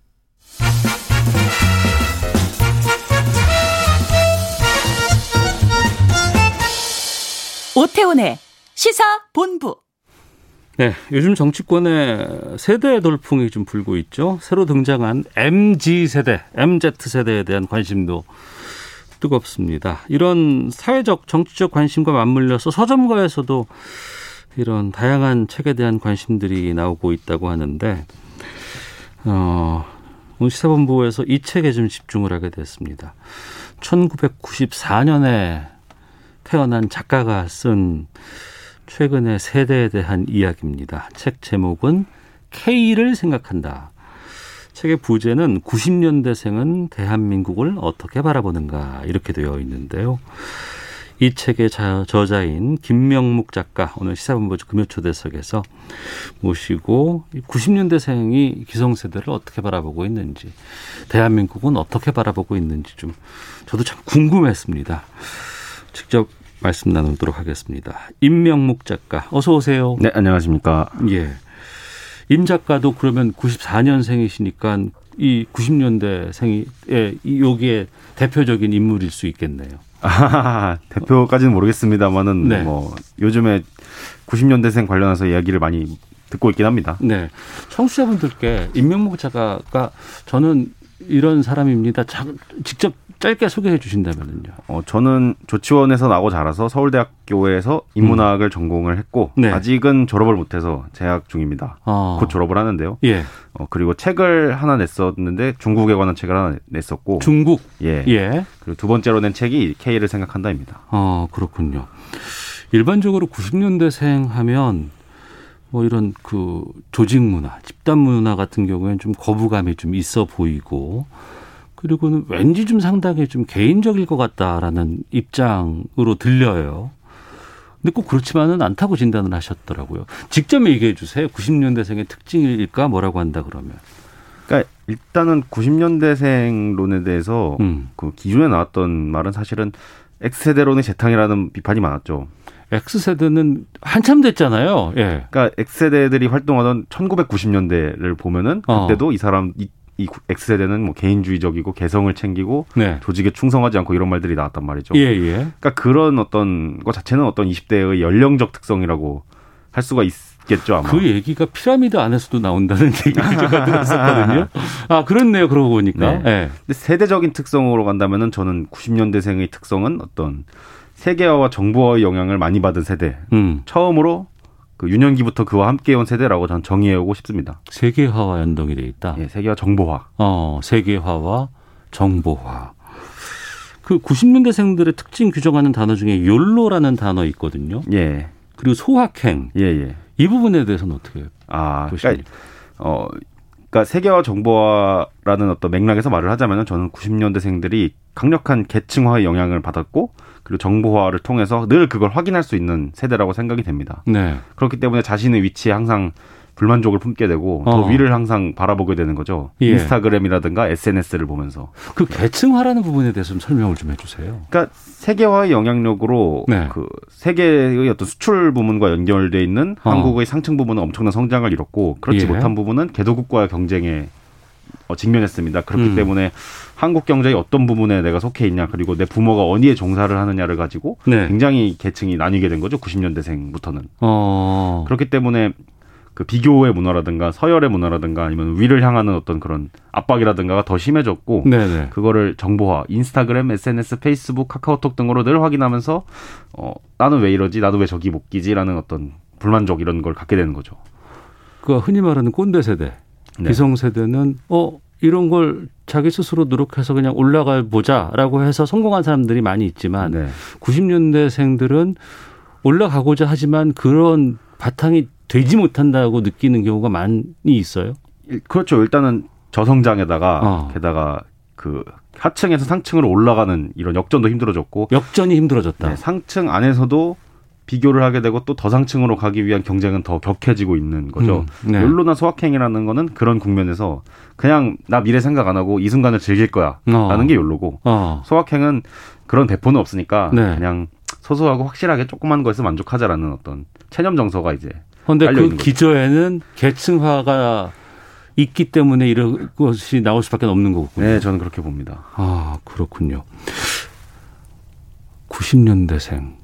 오태훈의 시사 본부. 네, 요즘 정치권에 세대 돌풍이 좀 불고 있죠. 새로 등장한 MZ 세대, MZ 세대에 대한 관심도 뜨겁습니다. 이런 사회적, 정치적 관심과 맞물려서 서점가에서도 이런 다양한 책에 대한 관심들이 나오고 있다고 하는데, 어, 오늘 시사본부에서 이 책에 좀 집중을 하게 됐습니다. 1994년에 태어난 작가가 쓴 최근의 세대에 대한 이야기입니다. 책 제목은 K를 생각한다. 책의 부제는 90년대생은 대한민국을 어떻게 바라보는가 이렇게 되어 있는데요. 이 책의 저자인 김명묵 작가 오늘 시사본부 금요초대석에서 모시고 90년대생이 기성세대를 어떻게 바라보고 있는지 대한민국은 어떻게 바라보고 있는지 좀 저도 참 궁금했습니다. 직접 말씀 나누도록 하겠습니다. 임명묵 작가 어서 오세요. 네 안녕하십니까. 예. 임 작가도 그러면 94년생이시니까 이 90년대생이 예, 여기에 대표적인 인물일 수 있겠네요. 아, 대표까지는 모르겠습니다만은 네. 뭐 요즘에 90년대생 관련해서 이야기를 많이 듣고 있긴 합니다. 네. 청취자분들께 임명목 작가가 저는 이런 사람입니다. 직접 짧게 소개해 주신다면요. 어, 저는 조치원에서 나고 자라서 서울대학교에서 인문학을 음. 전공을 했고 네. 아직은 졸업을 못해서 재학 중입니다. 아. 곧 졸업을 하는데요. 예. 어, 그리고 책을 하나 냈었는데 중국에 관한 책을 하나 냈었고 중국 예. 예. 그리고 두 번째로 낸 책이 K를 생각한다입니다. 아 그렇군요. 일반적으로 90년대생 하면 뭐 이런 그 조직 문화, 집단 문화 같은 경우에는 좀 거부감이 좀 있어 보이고 그리고는 왠지 좀 상당히 좀 개인적일 것 같다라는 입장으로 들려요. 근데 꼭 그렇지만은 않다고 진단을 하셨더라고요. 직접 얘기해 주세요. 90년대생의 특징일까 뭐라고 한다 그러면. 그러니까 일단은 90년대생론에 대해서 음. 그 기존에 나왔던 말은 사실은 X세대론의 재탕이라는 비판이 많았죠. X세대는 한참 됐잖아요. 예. 그러니까 X세대들이 활동하던 1990년대를 보면은 어. 그때도 어. 이 사람 이 X세대는 뭐 개인주의적이고 개성을 챙기고 네. 조직에 충성하지 않고 이런 말들이 나왔단 말이죠. 예, 예. 그러니까 그런 어떤 것 자체는 어떤 20대의 연령적 특성이라고 할 수가 있겠죠, 아마. 그 얘기가 피라미드 안에서도 나온다는 얘기가 들었었거든요. 아, 그렇네요. 그러고 보니까. 네. 네. 근데 세대적인 특성으로 간다면은 저는 90년대생의 특성은 어떤 세계화와 정보화의 영향을 많이 받은 세대. 음. 처음으로 그 유년기부터 그와 함께 온 세대라고 저는 정의해오고 싶습니다. 세계화와 연동이 돼 있다. 예, 세계화 정보화. 어, 세계화와 정보화. 그 90년대생들의 특징 규정하는 단어 중에 욜로라는 단어 있거든요. 예. 그리고 소확행. 예, 예. 이 부분에 대해서는 어떻게 아, 보십니까? 그러니까, 어, 그러니까 세계화 정보화라는 어떤 맥락에서 말을 하자면은 저는 90년대생들이 강력한 계층화의 영향을 받았고 그리고 정보화를 통해서 늘 그걸 확인할 수 있는 세대라고 생각이 됩니다. 네. 그렇기 때문에 자신의 위치에 항상 불만족을 품게 되고 더 어. 위를 항상 바라보게 되는 거죠. 예. 인스타그램이라든가 SNS를 보면서. 그 계층화라는 부분에 대해서 좀 설명을 좀 해주세요. 그러니까 세계화의 영향력으로 네. 그 세계의 어떤 수출 부문과 연결돼 있는 어. 한국의 상층 부분은 엄청난 성장을 이뤘고 그렇지 예. 못한 부분은 개도국과의 경쟁에 어, 직면했습니다. 그렇기 음. 때문에 한국 경제의 어떤 부분에 내가 속해 있냐 그리고 내 부모가 어디에 종사를 하느냐를 가지고 네. 굉장히 계층이 나뉘게 된 거죠. 90년대생부터는. 어. 그렇기 때문에 그 비교의 문화라든가 서열의 문화라든가 아니면 위를 향하는 어떤 그런 압박이라든가가 더 심해졌고 네네. 그거를 정보화, 인스타그램, SNS, 페이스북, 카카오톡 등으로 늘 확인하면서 어 나는 왜 이러지, 나도 왜 저기 못 끼지라는 어떤 불만족 이런 걸 갖게 되는 거죠. 그 흔히 말하는 꼰대 세대. 네. 기성 세대는 어 이런 걸 자기 스스로 노력해서 그냥 올라가 보자라고 해서 성공한 사람들이 많이 있지만 네. 90년대생들은 올라가고자 하지만 그런 바탕이 되지 못한다고 느끼는 경우가 많이 있어요. 그렇죠. 일단은 저성장에다가 어. 게다가 그 하층에서 상층으로 올라가는 이런 역전도 힘들어졌고 역전이 힘들어졌다. 네, 상층 안에서도 비교를 하게 되고 또 더 상층으로 가기 위한 경쟁은 더 격해지고 있는 거죠. 음, 네. 욜로나 소확행이라는 거는 그런 국면에서 그냥 나 미래 생각 안 하고 이 순간을 즐길 거야 어. 라는 게 욜로고 어. 소확행은 그런 대포는 없으니까 네. 그냥 소소하고 확실하게 조그만 거에서 만족하자라는 어떤 체념 정서가 이제 그런데 그 기저에는 계층화가 있기 때문에 이런 것이 나올 수밖에 없는 거군요. 네, 저는 그렇게 봅니다. 아, 그렇군요. 90년대생.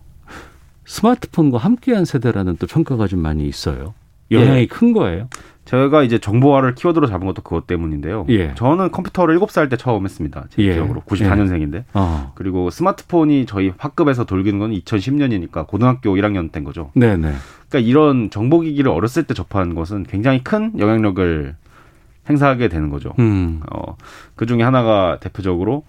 스마트폰과 함께한 세대라는 또 평가가 좀 많이 있어요. 영향이 예. 큰 거예요. 제가 이제 정보화를 키워드로 잡은 것도 그것 때문인데요. 예. 저는 컴퓨터를 7살 때 처음 했습니다. 제 예. 기억으로. 94년생인데. 예. 어. 그리고 스마트폰이 저희 학급에서 돌기는 건 2010년이니까 고등학교 1학년 된 거죠. 네네. 그러니까 이런 정보기기를 어렸을 때 접한 것은 굉장히 큰 영향력을 행사하게 되는 거죠. 음. 어, 그 중에 하나가 대표적으로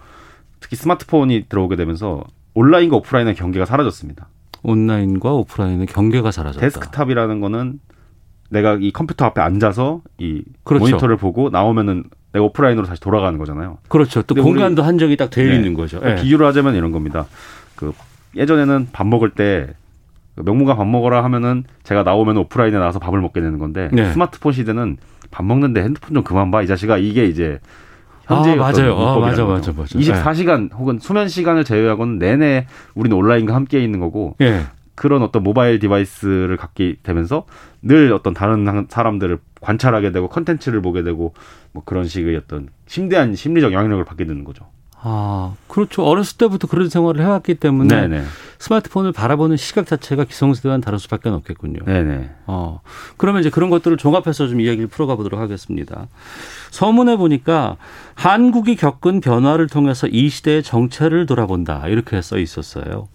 특히 스마트폰이 들어오게 되면서 온라인과 오프라인의 경계가 사라졌습니다. 온라인과 오프라인의 경계가 사라졌다. 데스크탑이라는 거는 내가 이 컴퓨터 앞에 앉아서 이 그렇죠. 모니터를 보고 나오면은 내가 오프라인으로 다시 돌아가는 거잖아요. 그렇죠. 또 공간도 한정이 딱 되어 네. 있는 거죠. 네. 비유를 하자면 이런 겁니다. 그 예전에는 밥 먹을 때 그 엄마가 밥 먹어라 하면은 제가 나오면 오프라인에 나와서 밥을 먹게 되는 건데 네. 스마트폰 시대는 밥 먹는데 핸드폰 좀 그만 봐 이 자식아 이게 이제 현재 아, 맞아요. 아, 맞아, 맞아, 맞아. 24시간 혹은 수면 시간을 제외하고는 내내 우리는 온라인과 함께 있는 거고 예. 그런 어떤 모바일 디바이스를 갖게 되면서 늘 어떤 다른 사람들을 관찰하게 되고 컨텐츠를 보게 되고 뭐 그런 식의 어떤 심대한 심리적 영향력을 받게 되는 거죠. 아, 그렇죠. 어렸을 때부터 그런 생활을 해왔기 때문에 네네. 스마트폰을 바라보는 시각 자체가 기성세대와는 다를 수밖에 없겠군요. 네네. 어, 그러면 이제 그런 것들을 종합해서 좀 이야기를 풀어가 보도록 하겠습니다. 서문에 보니까 한국이 겪은 변화를 통해서 이 시대의 정체를 돌아본다 이렇게 써 있었어요.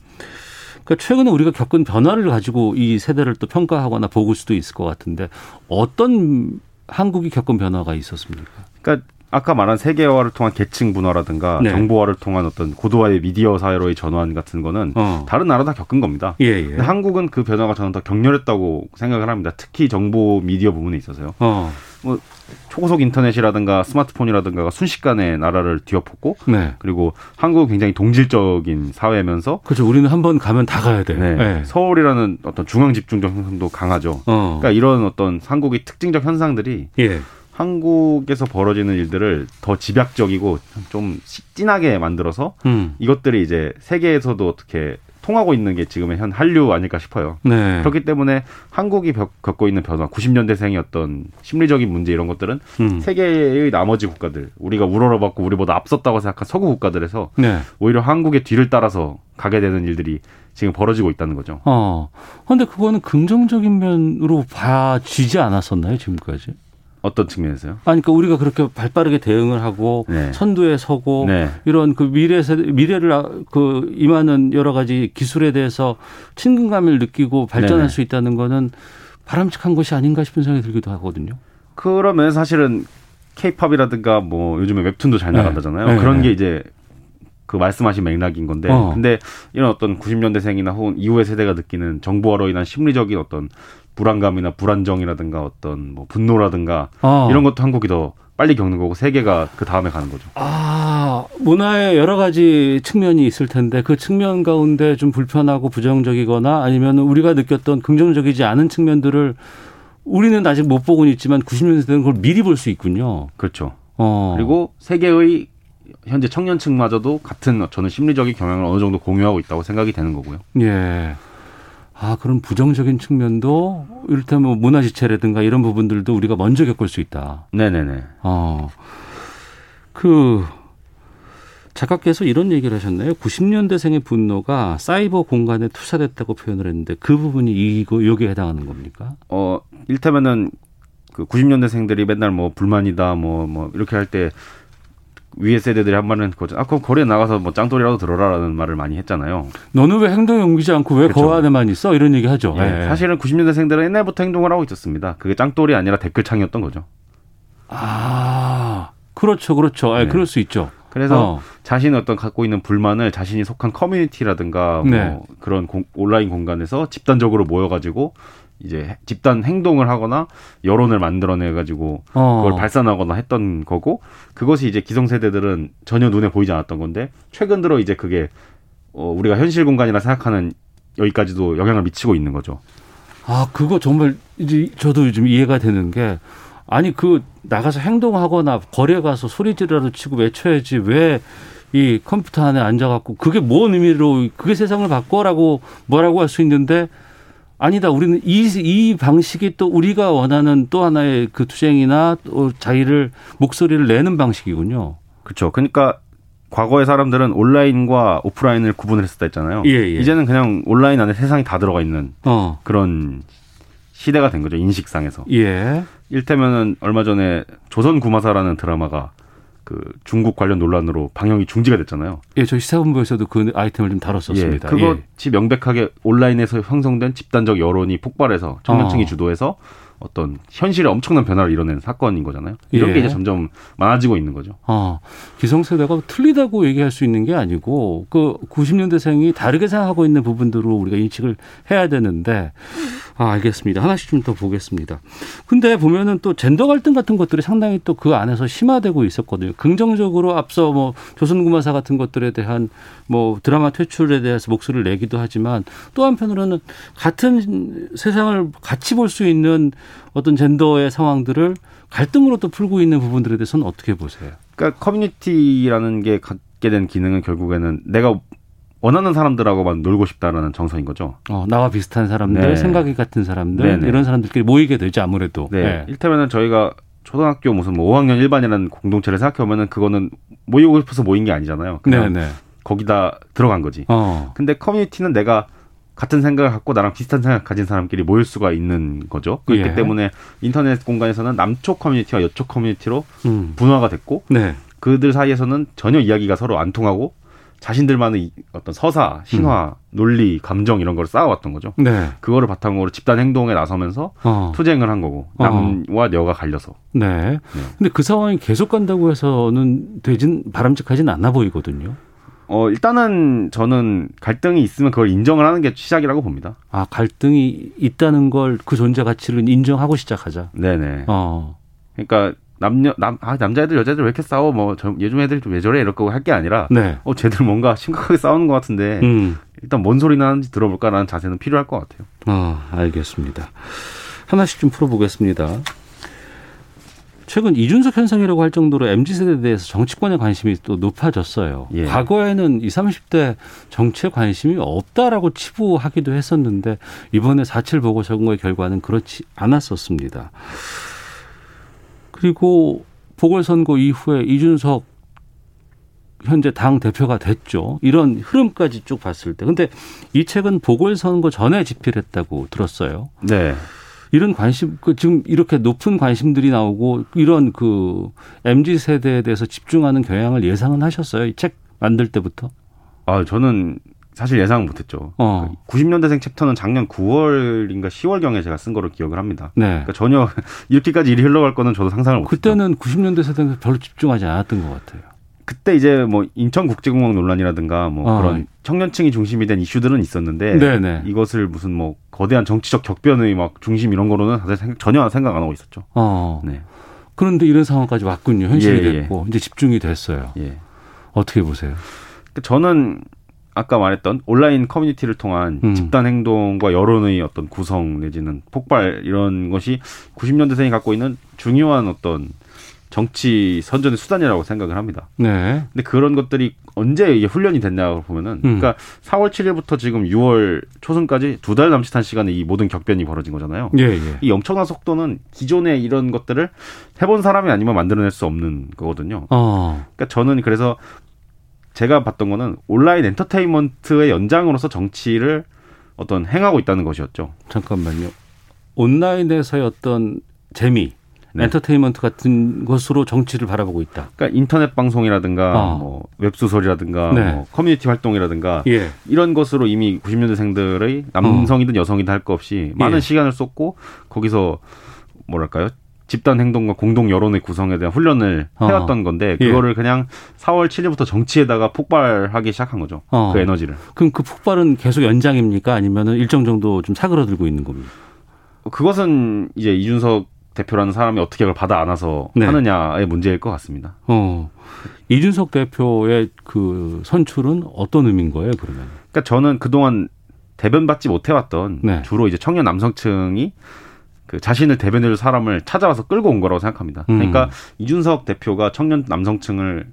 그러니까 최근에 우리가 겪은 변화를 가지고 이 세대를 또 평가하거나 보고 수도 있을 것 같은데 어떤 한국이 겪은 변화가 있었습니까? 그러니까 아까 말한 세계화를 통한 계층 분화라든가 네. 정보화를 통한 어떤 고도화의 미디어 사회로의 전환 같은 거는 어. 다른 나라 다 겪은 겁니다. 예, 예. 한국은 그 변화가 저는 더 격렬했다고 생각을 합니다. 특히 정보 미디어 부분에 있어서요. 어. 뭐 초고속 인터넷이라든가 스마트폰이라든가가 순식간에 나라를 뒤엎었고 네. 그리고 한국은 굉장히 동질적인 사회면서 그렇죠. 우리는 한 번 가면 다 가야 돼. 네. 네. 서울이라는 어떤 중앙 집중적 형성도 강하죠. 어. 그러니까 이런 어떤 한국의 특징적 현상들이 예. 한국에서 벌어지는 일들을 더 집약적이고 좀 진하게 만들어서 음. 이것들이 이제 세계에서도 어떻게 통하고 있는 게 지금의 현 한류 아닐까 싶어요. 네. 그렇기 때문에 한국이 겪고 있는 변화, 90년대생의 어떤 심리적인 문제 이런 것들은 음. 세계의 나머지 국가들, 우리가 우러러봤고 우리보다 앞섰다고 생각한 서구 국가들에서 네. 오히려 한국의 뒤를 따라서 가게 되는 일들이 지금 벌어지고 있다는 거죠. 어. 근데 그거는 긍정적인 면으로 봐지지 않았었나요, 지금까지? 어떤 측면에서요? 아니, 그러니까 우리가 그렇게 발빠르게 대응을 하고 네. 선두에 서고 네. 이런 그 미래 세 미래를 아, 그 임하는 여러 가지 기술에 대해서 친근감을 느끼고 발전할 네. 수 있다는 거는 바람직한 것이 아닌가 싶은 생각이 들기도 하거든요. 그러면 사실은 케이팝이라든가 뭐 요즘에 웹툰도 잘 네. 나간다잖아요. 네. 그런 게 이제 그 말씀하신 맥락인 건데 어. 근데 이런 어떤 90년대생이나 혹은 이후의 세대가 느끼는 정보화로 인한 심리적인 어떤 불안감이나 불안정이라든가 어떤 뭐 분노라든가 어. 이런 것도 한국이 더 빨리 겪는 거고 세계가 그 다음에 가는 거죠. 아 문화의 여러 가지 측면이 있을 텐데 그 측면 가운데 좀 불편하고 부정적이거나 아니면 우리가 느꼈던 긍정적이지 않은 측면들을 우리는 아직 못 보고는 있지만 90년대는 그걸 미리 볼 수 있군요. 그렇죠. 어. 그리고 세계의 현재 청년층마저도 같은 저는 심리적인 경향을 어느 정도 공유하고 있다고 생각이 되는 거고요. 예. 아, 그런 부정적인 측면도 이를테면 뭐 문화 지체라든가 이런 부분들도 우리가 먼저 겪을 수 있다. 네네네. 어. 그, 작가께서 이런 얘기를 하셨나요? 90년대생의 분노가 사이버 공간에 투사됐다고 표현을 했는데 그 부분이 이거 여기에 해당하는 겁니까? 어, 일테면은 그 90년대생들이 맨날 뭐 불만이다 뭐뭐 뭐 이렇게 할 때 위에 세대들이 한 말은 그거죠. 아, 그럼 거리에 나가서 뭐 짱돌이라도 들어라라는 말을 많이 했잖아요. 너는 왜 행동에 옮기지 않고 왜 그렇죠. 거 안에만 있어? 이런 얘기 하죠. 예, 네. 사실은 90년대생들은 옛날부터 행동을 하고 있었습니다. 그게 짱돌이 아니라 댓글창이었던 거죠. 아, 그렇죠, 그렇죠. 네. 그럴 수 있죠. 그래서 어. 자신이 어떤 갖고 있는 불만을 자신이 속한 커뮤니티라든가 뭐 네. 그런 공, 온라인 공간에서 집단적으로 모여가지고 이제 집단 행동을 하거나 여론을 만들어내 가지고 어. 그걸 발산하거나 했던 거고 그것이 이제 기성세대들은 전혀 눈에 보이지 않았던 건데 최근 들어 이제 그게 어 우리가 현실 공간이라 생각하는 여기까지도 영향을 미치고 있는 거죠. 아 그거 정말 이제 저도 요즘 이해가 되는 게 아니 그 나가서 행동하거나 거리에 가서 소리지라도 치고 외쳐야지 왜 이 컴퓨터 안에 앉아갖고 그게 뭔 의미로 그게 세상을 바꿔라고 뭐라고 할 수 있는데 아니다. 우리는 이, 이 방식이 또 우리가 원하는 또 하나의 그 투쟁이나 또 자기를 목소리를 내는 방식이군요. 그렇죠. 그러니까 과거의 사람들은 온라인과 오프라인을 구분을 했었다 했잖아요. 예, 예. 이제는 그냥 온라인 안에 세상이 다 들어가 있는 어. 그런 시대가 된 거죠. 인식상에서. 예. 일테면은 얼마 전에 조선 구마사라는 드라마가 그 중국 관련 논란으로 방영이 중지가 됐잖아요. 예, 저희 시사본부에서도 그 아이템을 좀 다뤘었습니다. 예, 그것이 예. 명백하게 온라인에서 형성된 집단적 여론이 폭발해서 청년층이 어. 주도해서 어떤 현실에 엄청난 변화를 이뤄낸 사건인 거잖아요. 이런 예. 게 이제 점점 많아지고 있는 거죠. 아, 기성세대가 틀리다고 얘기할 수 있는 게 아니고 그 90년대생이 다르게 생각하고 있는 부분들로 우리가 인식을 해야 되는데 아, 알겠습니다. 하나씩 좀 더 보겠습니다. 근데 보면은 또 젠더 갈등 같은 것들이 상당히 또 그 안에서 심화되고 있었거든요. 긍정적으로 앞서 뭐 조선구마사 같은 것들에 대한 뭐 드라마 퇴출에 대해서 목소리를 내기도 하지만 또 한편으로는 같은 세상을 같이 볼 수 있는 어떤 젠더의 상황들을 갈등으로 또 풀고 있는 부분들에 대해서는 어떻게 보세요? 그러니까 커뮤니티라는 게 갖게 된 기능은 결국에는 내가 원하는 사람들하고만 놀고 싶다라는 정서인 거죠. 어, 나와 비슷한 사람들, 네. 생각이 같은 사람들, 네네. 이런 사람들끼리 모이게 되죠, 아무래도. 네. 네. 일테면은 저희가 초등학교 무슨 뭐 5학년 1반이라는 공동체를 생각해보면은 그거는 모이고 싶어서 모인 게 아니잖아요. 그냥 네네. 거기다 들어간 거지. 어. 근데 커뮤니티는 내가 같은 생각을 갖고 나랑 비슷한 생각 가진 사람끼리 모일 수가 있는 거죠. 그렇기 예. 때문에 인터넷 공간에서는 남쪽 커뮤니티와 여쪽 커뮤니티로 음. 분화가 됐고 네. 그들 사이에서는 전혀 이야기가 서로 안 통하고 자신들만의 어떤 서사, 신화, 음. 논리, 감정 이런 걸 쌓아왔던 거죠. 네. 그거를 바탕으로 집단 행동에 나서면서 어. 투쟁을 한 거고 어. 남과 어. 여가 갈려서. 네. 네. 근데 그 상황이 계속 간다고 해서는 되진 바람직하진 않아 보이거든요. 어, 일단은 저는 갈등이 있으면 그걸 인정을 하는 게 시작이라고 봅니다. 아, 갈등이 있다는 걸 그 존재 가치를 인정하고 시작하자. 네네. 어. 그러니까 남녀 남 아 남자애들 여자애들 왜 이렇게 싸워 뭐 저, 요즘 애들 왜 저래 이럴 거고 할 게 아니라 네. 어 쟤들 뭔가 심각하게 싸우는 것 같은데 음. 일단 뭔 소리 나는지 들어볼까라는 자세는 필요할 것 같아요. 아 알겠습니다. 하나씩 좀 풀어보겠습니다. 최근 이준석 현상이라고 할 정도로 MZ 세대에 대해서 정치권의 관심이 또 높아졌어요. 예. 과거에는 20, 30대 정치에 관심이 없다라고 치부하기도 했었는데 이번에 4.7 보궐선거의 결과는 그렇지 않았었습니다. 그리고 보궐선거 이후에 이준석 현재 당 대표가 됐죠. 이런 흐름까지 쭉 봤을 때. 근데 이 책은 보궐선거 전에 집필했다고 들었어요. 네. 이런 관심, 그 지금 이렇게 높은 관심들이 나오고 이런 그 MZ 세대에 대해서 집중하는 경향을 예상은 하셨어요? 이 책 만들 때부터? 아, 저는 사실 예상 못했죠. 어. 90년대생 챕터는 작년 9월인가 10월경에 제가 쓴 거로 기억을 합니다. 네. 그러니까 전혀 이렇게까지 일이 흘러갈 거는 저도 상상을 못했죠. 그때는 90년대 세대는 별로 집중하지 않았던 것 같아요. 그때 이제 뭐 인천국제공항 논란이라든가 뭐 어. 그런 청년층이 중심이 된 이슈들은 있었는데 네네. 이것을 무슨 뭐 거대한 정치적 격변의 막 중심 이런 거로는 다들 생각, 전혀 생각 안 하고 있었죠. 어. 네. 그런데 이런 상황까지 왔군요. 현실이 예, 예. 됐고 예. 이제 집중이 됐어요. 예. 어떻게 보세요? 그 저는 아까 말했던 온라인 커뮤니티를 통한 음. 집단 행동과 여론의 어떤 구성 내지는 폭발 이런 것이 90년대생이 갖고 있는 중요한 어떤 정치 선전의 수단이라고 생각을 합니다. 네. 근데 그런 것들이 언제 이게 훈련이 됐냐고 보면은 음. 그러니까 4월 7일부터 지금 6월 초순까지 두 달 남짓한 시간에 이 모든 격변이 벌어진 거잖아요. 예, 예. 이 엄청난 속도는 기존의 이런 것들을 해본 사람이 아니면 만들어낼 수 없는 거거든요. 어. 그러니까 저는 그래서 제가 봤던 거는 온라인 엔터테인먼트의 연장으로서 정치를 어떤 행하고 있다는 것이었죠. 잠깐만요. 온라인에서의 어떤 재미, 네. 엔터테인먼트 같은 것으로 정치를 바라보고 있다. 그러니까 인터넷 방송이라든가 어. 뭐 웹소설이라든가 네. 뭐 커뮤니티 활동이라든가 예. 이런 것으로 이미 90년대생들의 남성이든 어. 여성이든 할 거 없이 많은 예. 시간을 쏟고 거기서 뭐랄까요? 집단 행동과 공동 여론의 구성에 대한 훈련을 어. 해왔던 건데 예. 그거를 예. 그냥 4월 7일부터 정치에다가 폭발하기 시작한 거죠. 어. 그 에너지를. 그럼 그 폭발은 계속 연장입니까? 아니면은 일정 정도 좀 사그러들고 있는 겁니까? 그것은 이제 이준석 대표라는 사람이 어떻게 그걸 받아 안아서 네. 하느냐의 문제일 것 같습니다. 어. 이준석 대표의 그 선출은 어떤 의미인 거예요, 그러면? 그러니까 저는 그동안 대변받지 못해왔던 네. 주로 이제 청년 남성층이 그 자신을 대변해줄 사람을 찾아와서 끌고 온 거라고 생각합니다. 음. 그러니까 이준석 대표가 청년 남성층을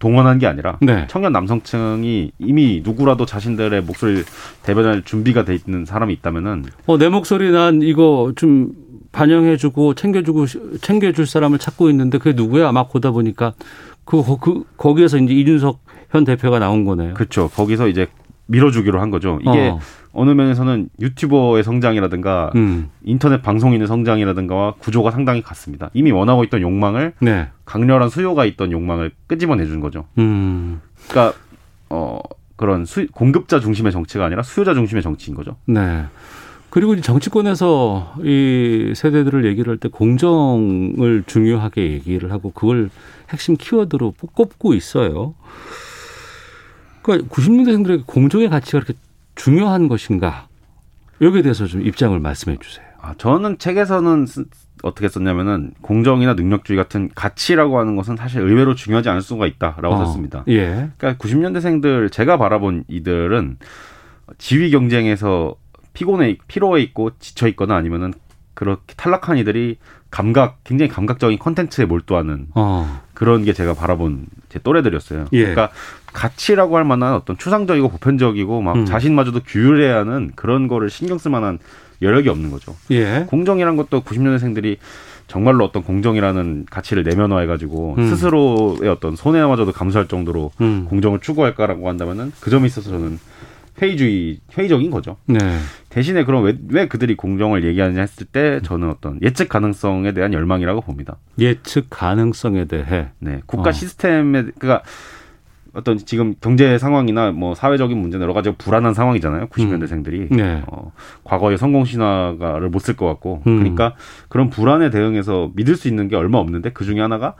동원한 게 아니라 네. 청년 남성층이 이미 누구라도 자신들의 목소리를 대변할 준비가 돼 있는 사람이 있다면은 어 내 목소리 난 이거 좀 반영해주고 챙겨주고 챙겨줄 사람을 찾고 있는데 그게 누구야? 막 보다 보니까 그, 그 거기에서 이제 이준석 현 대표가 나온 거네요. 그렇죠. 거기서 이제 밀어주기로 한 거죠. 이게 어. 느 면에서는 유튜버의 성장이라든가 음. 인터넷 방송인의 성장이라든가와 구조가 상당히 같습니다. 이미 원하고 있던 욕망을 네. 강렬한 수요가 있던 욕망을 끄집어내 준 거죠. 음. 그러니까 어 그런 수, 공급자 중심의 정치가 아니라 수요자 중심의 정치인 거죠. 네. 그리고 정치권에서 이 세대들을 얘기를 할 때 공정을 중요하게 얘기를 하고 그걸 핵심 키워드로 꼽고 있어요. 그러니까 90년대생들에게 공정의 가치가 그렇게 중요한 것인가? 여기에 대해서 좀 입장을 말씀해 주세요. 아, 저는 책에서는 어떻게 썼냐면은 공정이나 능력주의 같은 가치라고 하는 것은 사실 의외로 중요하지 않을 수가 있다라고 어, 썼습니다. 예. 그러니까 90년대생들 제가 바라본 이들은 지위 경쟁에서 피곤해 피로해 있고 지쳐 있거나 아니면은 그렇게 탈락한 이들이 감각 굉장히 감각적인 컨텐츠에 몰두하는 어. 그런 게 제가 바라본 제 또래들이었어요. 예. 그러니까 가치라고 할 만한 어떤 추상적이고 보편적이고 막 음. 자신마저도 규율해야 하는 그런 거를 신경 쓸 만한 여력이 없는 거죠. 예. 공정이란 것도 90년대생들이 정말로 어떤 공정이라는 가치를 내면화해가지고 음. 스스로의 어떤 손해마저도 감수할 정도로 음. 공정을 추구할까라고 한다면은 그 점에 있어서 저는 회의주의 회의적인 거죠. 네. 대신에 그럼 왜, 왜 그들이 공정을 얘기하느냐 했을 때 저는 어떤 예측 가능성에 대한 열망이라고 봅니다. 예측 가능성에 대해 네 국가 어. 시스템에 그러니까 어떤 지금 경제 상황이나 뭐 사회적인 문제는 여러 가지 불안한 상황이잖아요. 90년대생들이 음. 네. 어, 과거의 성공 신화가를 못 쓸 것 같고 음. 그러니까 그런 불안에 대응해서 믿을 수 있는 게 얼마 없는데 그 중에 하나가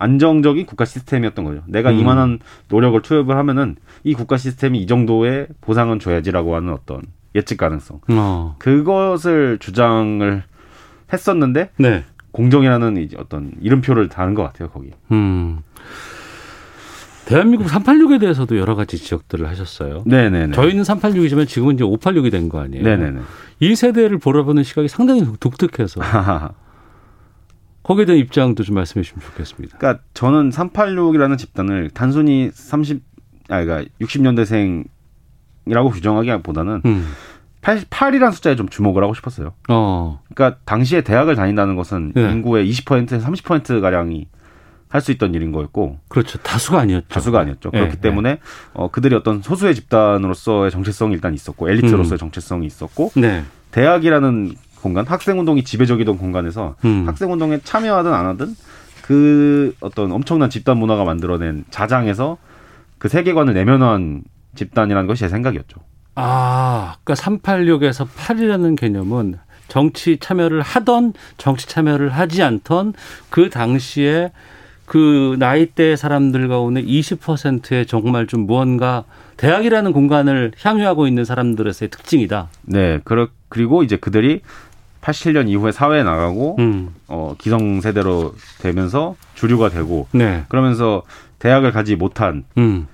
안정적인 국가 시스템이었던 거죠. 내가 음. 이만한 노력을 투입을 하면은 이 국가 시스템이 이 정도의 보상은 줘야지라고 하는 어떤 예측 가능성. 어. 그것을 주장을 했었는데 네. 공정이라는 이제 어떤 이름표를 다는 것 같아요 거기. 음. 대한민국 386에 대해서도 여러 가지 지적들을 하셨어요. 네네네. 저희는 386이지만 지금은 이제 586이 된 거 아니에요. 네네네. 이 세대를 보러보는 시각이 상당히 독특해서 거기에 대한 입장도 좀 말씀해 주시면 좋겠습니다. 그러니까 저는 386이라는 집단을 단순히 30, 아, 그러니까 60년대생이라고 규정하기보다는 음. 88이라는 숫자에 좀 주목을 하고 싶었어요. 어. 그러니까 당시에 대학을 다닌다는 것은 네. 인구의 20%에서 30% 가량이 할 수 있던 일인 거였고. 그렇죠. 다수가 아니었죠. 다수가 아니었죠. 네. 그렇기 네. 때문에 어, 그들이 어떤 소수의 집단으로서의 정체성이 일단 있었고 엘리트로서의 음. 정체성이 있었고 네. 대학이라는 공간, 학생운동이 지배적이던 공간에서 음. 학생운동에 참여하든 안 하든 그 어떤 엄청난 집단 문화가 만들어낸 자장에서 그 세계관을 내면한 집단이라는 것이 제 생각이었죠. 아, 그러니까 386에서 8이라는 개념은 정치 참여를 하던 정치 참여를 하지 않던 그 당시에 그 나이대 사람들 가운데 20%의 정말 좀 무언가 대학이라는 공간을 향유하고 있는 사람들에서의 특징이다. 네. 그리고 이제 그들이 87년 이후에 사회에 나가고 음. 어, 기성 세대로 되면서 주류가 되고 네. 그러면서 대학을 가지 못한 음.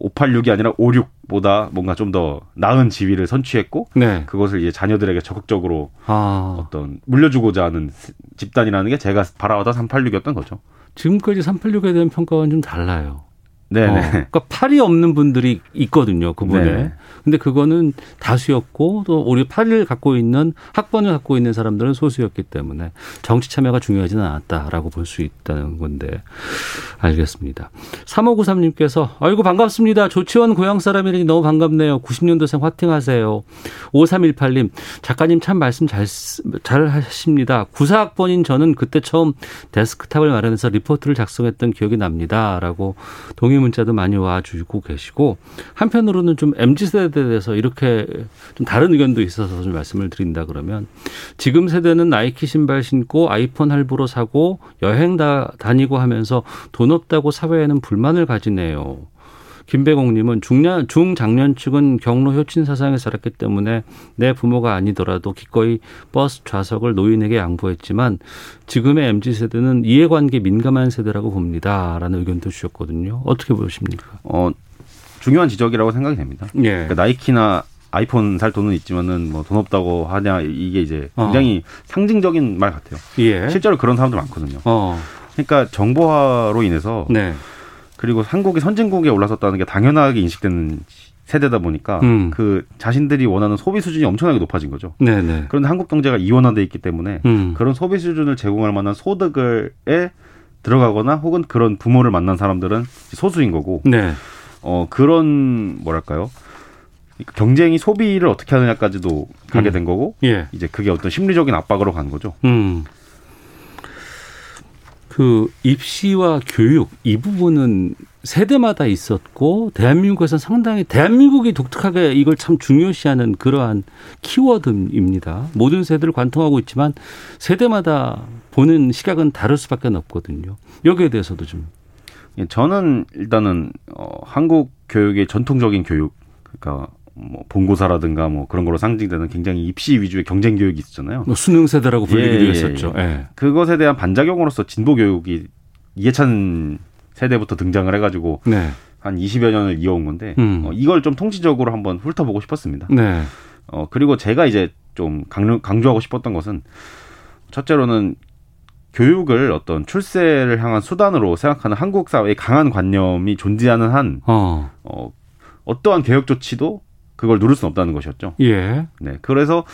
586이 아니라 56보다 뭔가 좀 더 나은 지위를 선취했고 네. 그것을 이제 자녀들에게 적극적으로 아. 어떤 물려주고자 하는 집단이라는 게 제가 바라보던 386이었던 거죠. 지금까지 386에 대한 평가는 좀 달라요. 네. 어, 그러니까 팔이 없는 분들이 있거든요. 그분에. 네. 근데 그거는 다수였고 또 우리 팔을 갖고 있는 학번을 갖고 있는 사람들은 소수였기 때문에 정치 참여가 중요하지는 않았다라고 볼 수 있다는 건데 알겠습니다. 3593님께서 아이고 반갑습니다. 조치원 고향 사람이라니 너무 반갑네요. 90년도생 화팅하세요. 5318님 작가님 참 말씀 잘, 잘 하십니다. 94학번인 저는 그때 처음 데스크탑을 마련해서 리포트를 작성했던 기억이 납니다. 라고 동의 문자도 많이 와주고 계시고 한편으로는 좀 mz 세대에 대해서 이렇게 좀 다른 의견도 있어서 좀 말씀을 드린다 그러면 지금 세대는 나이키 신발 신고 아이폰 할부로 사고 여행 다 다니고 하면서 돈 없다고 사회에는 불만을 가지네요. 김배공님은 중년, 중장년층은 경로 효친 사상에 자랐기 때문에 내 부모가 아니더라도 기꺼이 버스 좌석을 노인에게 양보했지만 지금의 MZ 세대는 이해관계 민감한 세대라고 봅니다. 라는 의견도 주셨거든요. 어떻게 보십니까? 어, 중요한 지적이라고 생각이 됩니다. 예. 그러니까 나이키나 아이폰 살 돈은 있지만은 뭐 돈 없다고 하냐 이게 이제 어. 굉장히 어. 상징적인 말 같아요. 예. 실제로 그런 사람들 많거든요. 어. 그러니까 정보화로 인해서 네. 그리고 한국이 선진국에 올라섰다는 게 당연하게 인식되는 세대다 보니까 음. 그 자신들이 원하는 소비 수준이 엄청나게 높아진 거죠. 네네. 네. 그런데 한국 경제가 이원화돼 있기 때문에 음. 그런 소비 수준을 제공할 만한 소득을에 들어가거나 혹은 그런 부모를 만난 사람들은 소수인 거고. 네. 어 그런 뭐랄까요? 경쟁이 소비를 어떻게 하느냐까지도 가게 음. 된 거고. 예. 이제 그게 어떤 심리적인 압박으로 간 거죠. 음. 그 입시와 교육 이 부분은 세대마다 있었고 대한민국에서 상당히 대한민국이 독특하게 이걸 참 중요시하는 그러한 키워드입니다. 모든 세대를 관통하고 있지만 세대마다 보는 시각은 다를 수밖에 없거든요. 여기에 대해서도 좀 예, 저는 일단은 어 한국 교육의 전통적인 교육 그러니까 뭐 본고사라든가 뭐 그런 거로 상징되는 굉장히 입시 위주의 경쟁 교육이 있었잖아요. 뭐 수능 세대라고 불리기도 예, 예, 했었죠. 예. 그것에 대한 반작용으로서 진보 교육이 이해찬 세대부터 등장을 해가지고 네. 한 20여 년을 이어온 건데 음. 어, 이걸 좀 통치적으로 한번 훑어보고 싶었습니다. 네. 어 그리고 제가 이제 좀 강조, 강조하고 싶었던 것은 첫째로는 교육을 어떤 출세를 향한 수단으로 생각하는 한국 사회의 강한 관념이 존재하는 한 어. 어, 어떠한 개혁 조치도 그걸 누를 수는 없다는 것이었죠. 예. 네. 그래서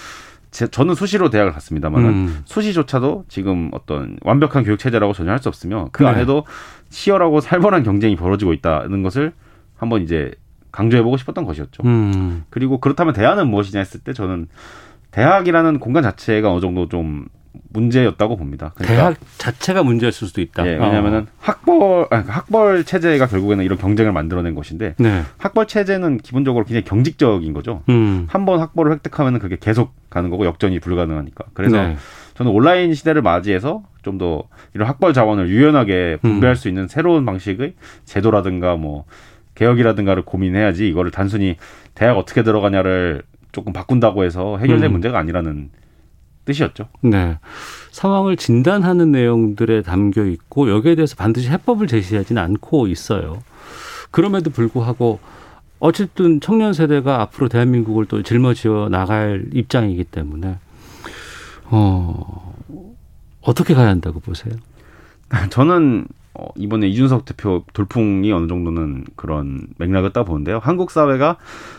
제, 저는 수시로 대학을 갔습니다만 음. 수시조차도 지금 어떤 완벽한 교육 체제라고 전혀 할 수 없으며 그 네. 안에도 치열하고 살벌한 경쟁이 벌어지고 있다는 것을 한번 이제 강조해보고 싶었던 것이었죠. 음. 그리고 그렇다면 대안은 무엇이냐 했을 때 저는 대학이라는 공간 자체가 어느 정도 좀 문제였다고 봅니다. 그러니까 대학 자체가 문제였을 수도 있다. 예, 왜냐하면은 어. 학벌 아니, 그러니까 학벌 체제가 결국에는 이런 경쟁을 만들어낸 것인데 네. 학벌 체제는 기본적으로 굉장히 경직적인 거죠. 음. 한번 학벌을 획득하면은 그게 계속 가는 거고 역전이 불가능하니까. 그래서 네. 저는 온라인 시대를 맞이해서 좀 더 이런 학벌 자원을 유연하게 분배할 음. 수 있는 새로운 방식의 제도라든가 뭐 개혁이라든가를 고민해야지 이거를 단순히 대학 어떻게 들어가냐를 조금 바꾼다고 해서 해결될 음. 문제가 아니라는 뜻이었죠. 네. 상황을 진단하는 내용들에 담겨 있고 여기에 대해서 반드시 해법을 제시하지는 않고 있어요. 그럼에도 불구하고 어쨌든 청년 세대가 앞으로 대한민국을 또 짊어지어 나갈 입장이기 때문에 어 어떻게 가야 한다고 보세요? 저는 어, 이번에 이준석 대표 돌풍이 어느 정도는 그런 맥락을 따 보는데요. 한국 사회가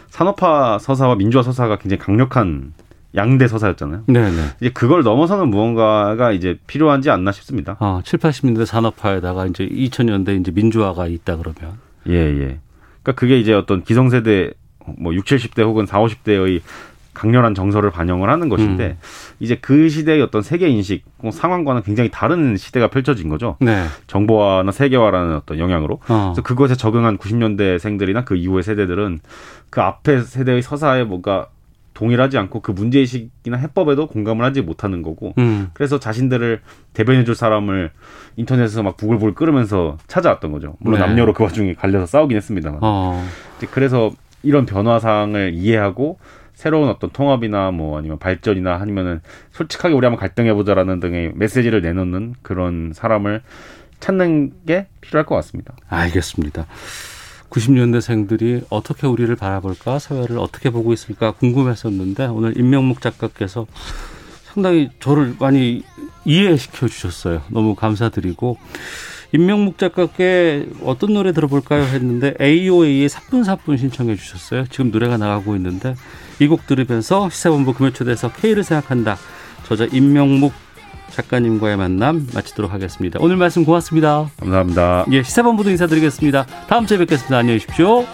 산업화 서사와 민주화 서사가 굉장히 강력한 양대 서사였잖아요. 네네. 이제 그걸 넘어서는 무언가가 이제 필요한지 않나 싶습니다. 아, 7, 80년대 산업화에다가 이제 2000년대 이제 민주화가 있다 그러면. 예, 예. 그러니까 그게 이제 어떤 기성세대 뭐 6, 70대 혹은 4, 50대의 강렬한 정서를 반영을 하는 것인데 음. 이제 그 시대의 어떤 세계 인식 뭐 상황과는 굉장히 다른 시대가 펼쳐진 거죠. 네. 정보화나 세계화라는 어떤 영향으로. 어. 그래서 그것에 적응한 90년대생들이나 그 이후의 세대들은 그 앞에 세대의 서사에 뭔가 동일하지 않고 그 문제의식이나 해법에도 공감을 하지 못하는 거고 음. 그래서 자신들을 대변해줄 사람을 인터넷에서 막 부글부글 끓으면서 찾아왔던 거죠. 물론 네. 남녀로 그 와중에 갈려서 싸우긴 했습니다만. 어. 그래서 이런 변화상을 이해하고 새로운 어떤 통합이나 뭐 아니면 발전이나 아니면은 솔직하게 우리 한번 갈등해보자라는 등의 메시지를 내놓는 그런 사람을 찾는 게 필요할 것 같습니다. 알겠습니다. 90년대생들이 어떻게 우리를 바라볼까, 사회를 어떻게 보고 있을까 궁금했었는데 오늘 임명묵 작가께서 상당히 저를 많이 이해시켜 주셨어요. 너무 감사드리고 임명묵 작가께 어떤 노래 들어볼까요 했는데 AOA의 사뿐사뿐 신청해 주셨어요. 지금 노래가 나가고 있는데 이 곡 들으면서 시사본부 금요초대에서 K를 생각한다. 저자 임명묵 작가님과의 만남 마치도록 하겠습니다. 오늘 말씀 고맙습니다. 감사합니다. 예, 시사본부도 인사드리겠습니다. 다음 주에 뵙겠습니다. 안녕히 계십시오.